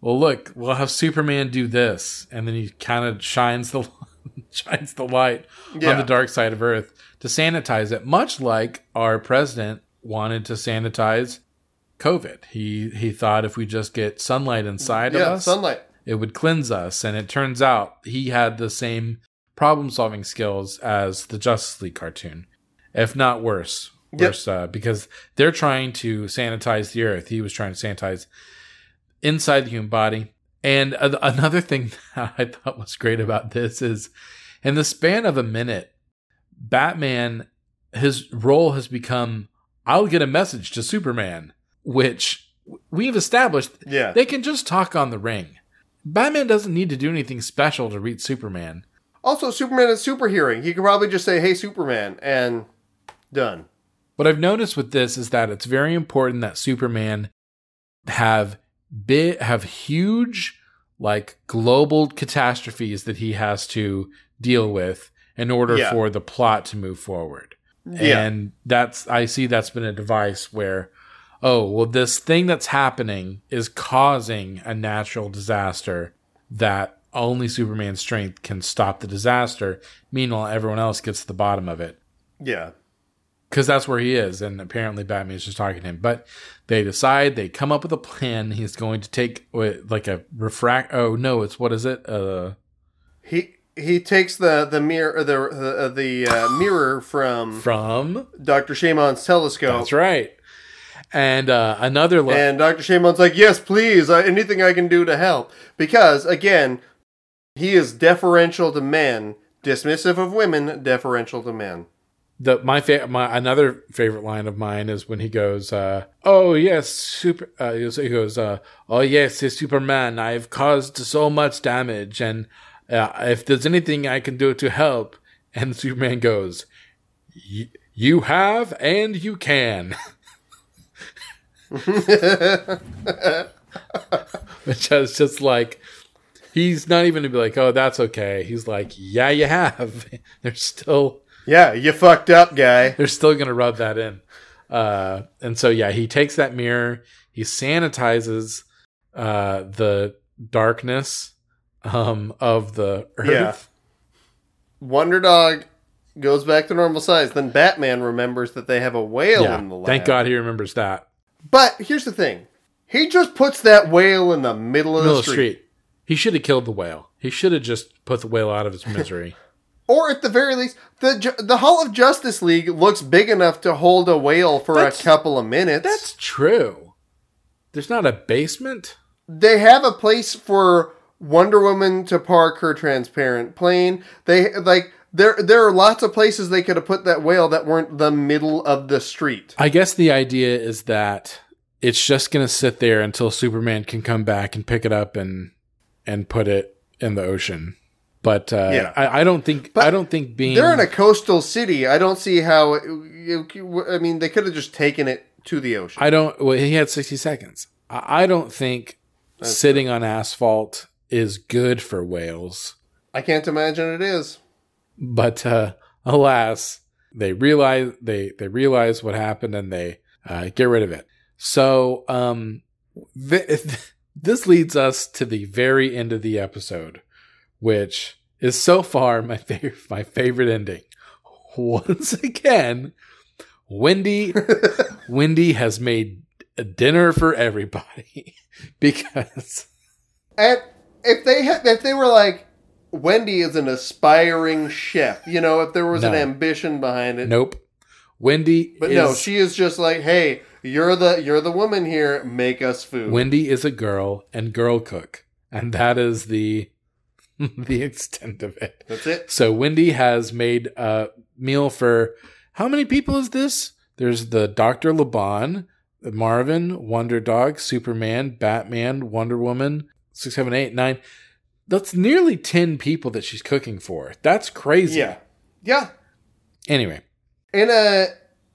"Well, look, we'll have Superman do this," and then he kind of shines the shines the light on the dark side of Earth to sanitize it, much like our president wanted to sanitize COVID. He he thought if we just get sunlight inside of us, sunlight. it would cleanse us. And it turns out he had the same problem solving skills as the Justice League cartoon, if not worse. Yep. Worse, uh, because they're trying to sanitize the earth. He was trying to sanitize inside the human body. And a- another thing that I thought was great about this is in the span of a minute, Batman, his role has become I'll get a message to Superman, which we've established Yeah. they can just talk on the ring. Batman doesn't need to do anything special to reach Superman. Also, Superman is super hearing. He could probably just say, "Hey, Superman," and done. What I've noticed with this is that it's very important that Superman have big, have huge, like global catastrophes that he has to deal with in order Yeah. for the plot to move forward. Yeah. And that's I see that's been a device where oh, well this thing that's happening is causing a natural disaster that only Superman's strength can stop the disaster. Meanwhile, everyone else gets to the bottom of it Yeah. because that's where he is, and apparently Batman's just talking to him. But they decide they come up with a plan. He's going to take like a refract. Oh no, it's what is it? Uh, He he takes the the mirror the the, the uh, mirror from from Doctor Shamon's telescope. that's right. And uh, another le- And Dr. Shamon's like, yes, please, uh, anything I can do to help. Because, again, He is deferential to men, dismissive of women, deferential to men. the my fa- my another favorite line of mine is when he goes, uh, "Oh yes, super." Uh, he goes, uh, "Oh yes, Superman. I've caused so much damage, and uh, if there's anything I can do to help," and Superman goes, "Y- "You have, and you can." Which is just like. He's not even to be like, oh, that's okay. He's like, yeah, you have. They're still Yeah, you fucked up, guy. they're still gonna rub that in. Uh, and so yeah, he takes that mirror, he sanitizes uh, the darkness um, of the earth. Yeah. Wonder Dog goes back to normal size. Then Batman remembers that they have a whale Yeah, in the lab. Thank God he remembers that. But here's the thing. He just puts that whale in the middle of Middle the the street. street. He should have killed the whale. He should have just put the whale out of his misery. Or at the very least, the the Hall of Justice League looks big enough to hold a whale for That's- a couple of minutes. That's true. There's not a basement. they have a place for Wonder Woman to park her transparent plane. They like there there are lots of places they could have put that whale that weren't the middle of the street. I guess the idea is that it's just going to sit there until Superman can come back and pick it up and and put it in the ocean. But uh, Yeah. I, I don't think But I don't think being They're in a coastal city. I don't see how. It, I mean, they could have just taken it to the ocean. I don't. Well, he had sixty seconds. I, I don't think sitting on asphalt is good for whales. I can't imagine it is. But uh, alas, they realize they they realize what happened and they uh, get rid of it. So um, th- this leads us to the very end of the episode, which is so far my favorite my favorite ending. Once again, Wendy Wendy has made a dinner for everybody because And if they had, if they were like, Wendy is an aspiring chef, you know, if there was an ambition behind it. nope. Wendy But is, no, she is just like, hey, you're the you're the woman here. Make us food. Wendy is a girl and girl cook, and that is the the extent of it. That's it. So Wendy has made a meal for how many people is this? There's the Doctor Laban, Marvin, Wonder Dog, Superman, Batman, Wonder Woman, six, seven, eight, nine. That's nearly ten people that she's cooking for. That's crazy. Yeah, yeah. Anyway, In a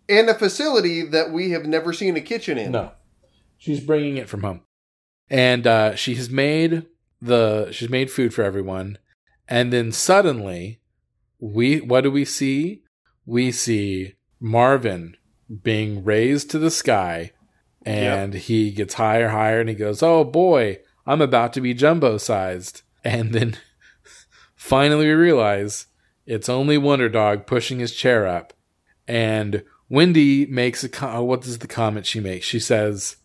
in a facility that we have never seen a kitchen in. No, she's bringing it from home, and uh, she has made the she's made food for everyone, and then suddenly, we what do we see? We see Marvin being raised to the sky, and he gets higher, higher, and he goes, "Oh boy, I'm about to be jumbo sized," and then finally we realize it's only Wonder Dog pushing his chair up, and Wendy makes a com- oh, what does the comment she makes? She says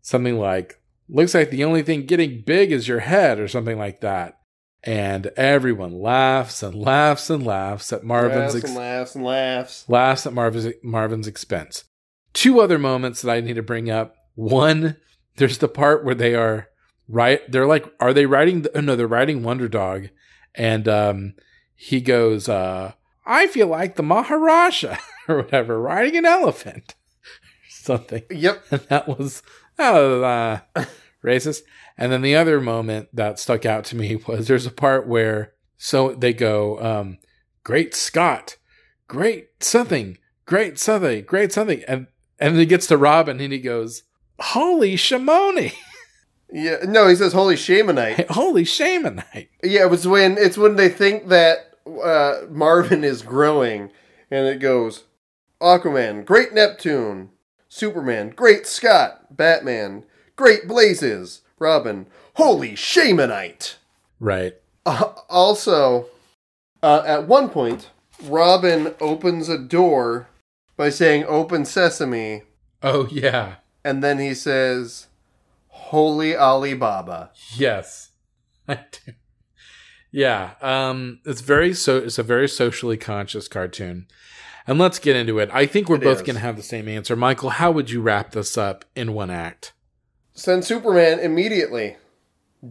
something like, "Looks like the only thing getting big is your head," or something like that. And everyone laughs and laughs and laughs at Marvin's laughs ex- and laughs and laughs. laughs at Marvin's Marvin's expense. Two other moments that I need to bring up. One, there's the part where they are right. They're like, are they riding? The, no, they're riding Wonder Dog, and um, he goes, uh, "I feel like the Maharaja or whatever, riding an elephant, something." Yep. And that was uh, racist. And then the other moment that stuck out to me was there's a part where so they go, um, "Great Scott, great something, great something, great something," and and he gets to Robin and he goes, "Holy Shimoni, Yeah. No, he says, "Holy shamonite." holy Shamonite." Yeah, it was when it's when they think that uh, Marvin is growing, and it goes, Aquaman, Great Neptune, Superman, Great Scott, Batman, Great Blazes, Robin, Holy Shamonite. Right. Uh, also, uh, at one point, Robin opens a door by saying "Open Sesame," Oh yeah. and then he says, "Holy Alibaba." Yes, I do. Yeah, um, it's very so. It's a very socially conscious cartoon, and let's get into it. I think we're It both is. going to have the same answer, Michael. How would you wrap this up in one act? Send Superman immediately.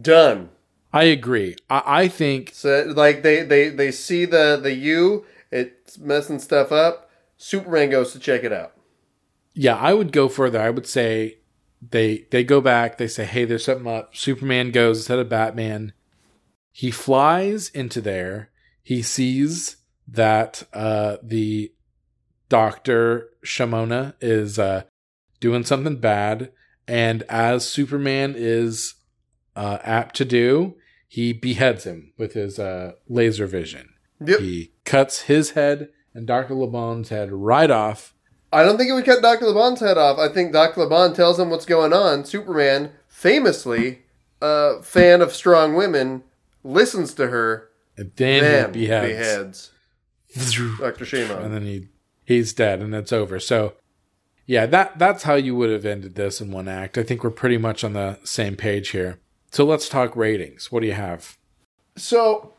Done. I agree. I, I think So like they they they see the the U, it's messing stuff up. Superman goes to check it out. yeah, I would go further. I would say they they go back, they say, Hey, there's something up. Superman goes instead of Batman. He flies into there. He sees that uh the Doctor Shamona is uh doing something bad, and as Superman is uh apt to do, he beheads him with his uh laser vision. Yep. He cuts his head and Dr. Laban's head right off. I don't think it would cut Dr. Laban's head off. I think Dr. LeBon tells him what's going on. Superman, famously a fan of strong women, listens to her, And then then he beheads. beheads Dr. Shamon. And then he he's dead and it's over. So yeah, that that's how you would have ended this in one act. I think we're pretty much on the same page here. So let's talk ratings. What do you have? So,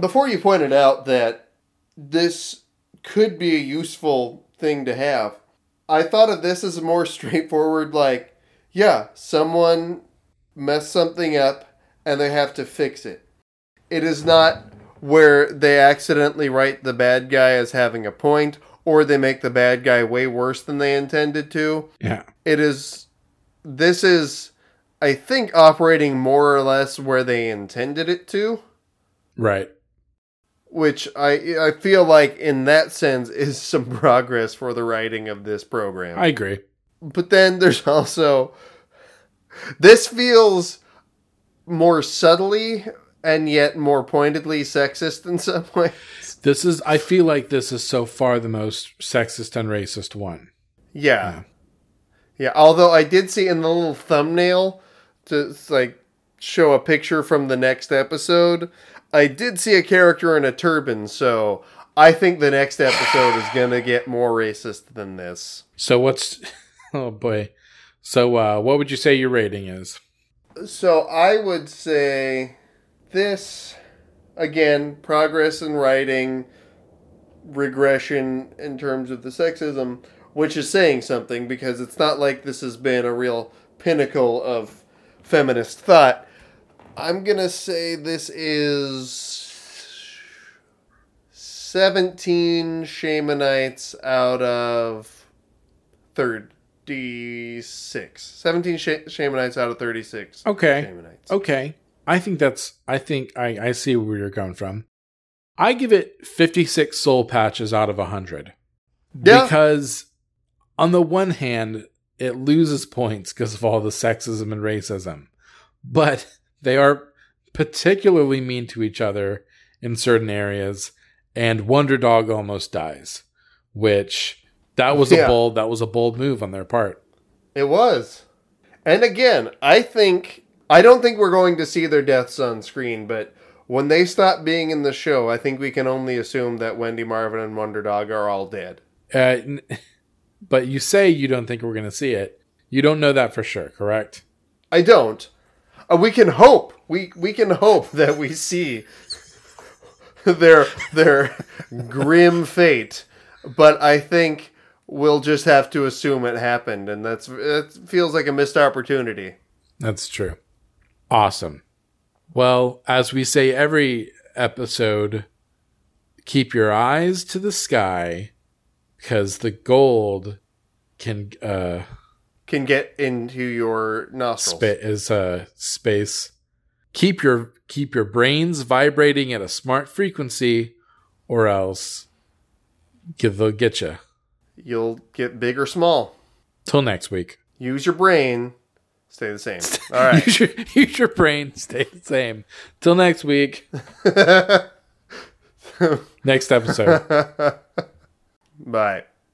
before you pointed out that this could be a useful thing to have, I thought of this as a more straightforward, like, yeah, someone messed something up and they have to fix it. It is not where they accidentally write the bad guy as having a point or they make the bad guy way worse than they intended to Yeah. it is this is i think operating more or less where they intended it to Right. which i i feel like in that sense is some progress for the writing of this program I agree. but then there's also this feels more subtly and yet more pointedly sexist in some ways This is I feel like this is so far the most sexist and racist one. yeah yeah although i did see in the little thumbnail to like show a picture from the next episode i did see a character in a turban so i think the next episode is gonna get more racist than this So what's oh boy. So uh what would you say your rating is? So i would say this again progress in writing regression in terms of the sexism which is saying something because it's not like this has been a real pinnacle of feminist thought. I'm gonna say this is 17 shamonites out of 36 17 sh- shamonites out of 36 Okay. Shamonites. Okay. I think that's I think I, I see where you're coming from. I give it 56 soul patches out of 100. Yeah. Because on the one hand, it loses points because of all the sexism and racism. But they are particularly mean to each other in certain areas and Wonder Dog almost dies, which that was a Yeah. bold that was a bold move on their part. It was. And again, I think I don't think we're going to see their deaths on screen, but when they stop being in the show, I think we can only assume that Wendy Marvin and Wonder Dog are all dead. Uh, but you say you don't think we're going to see it. You don't know that for sure, correct? I don't. Uh, we can hope. We we can hope that we see their their grim fate, but I think we'll just have to assume it happened, and that's it feels like a missed opportunity. That's true. Awesome. Well, as we say every episode, keep your eyes to the sky because the gold can uh Can get into your nostrils. spa- is uh space. Keep your keep your brains vibrating at a smart frequency or else they'll get you. You'll get big or small. Till next week. Use your brain. Stay the same. All right. use, your, use your brain. Stay the same. Till next week. next episode. Bye.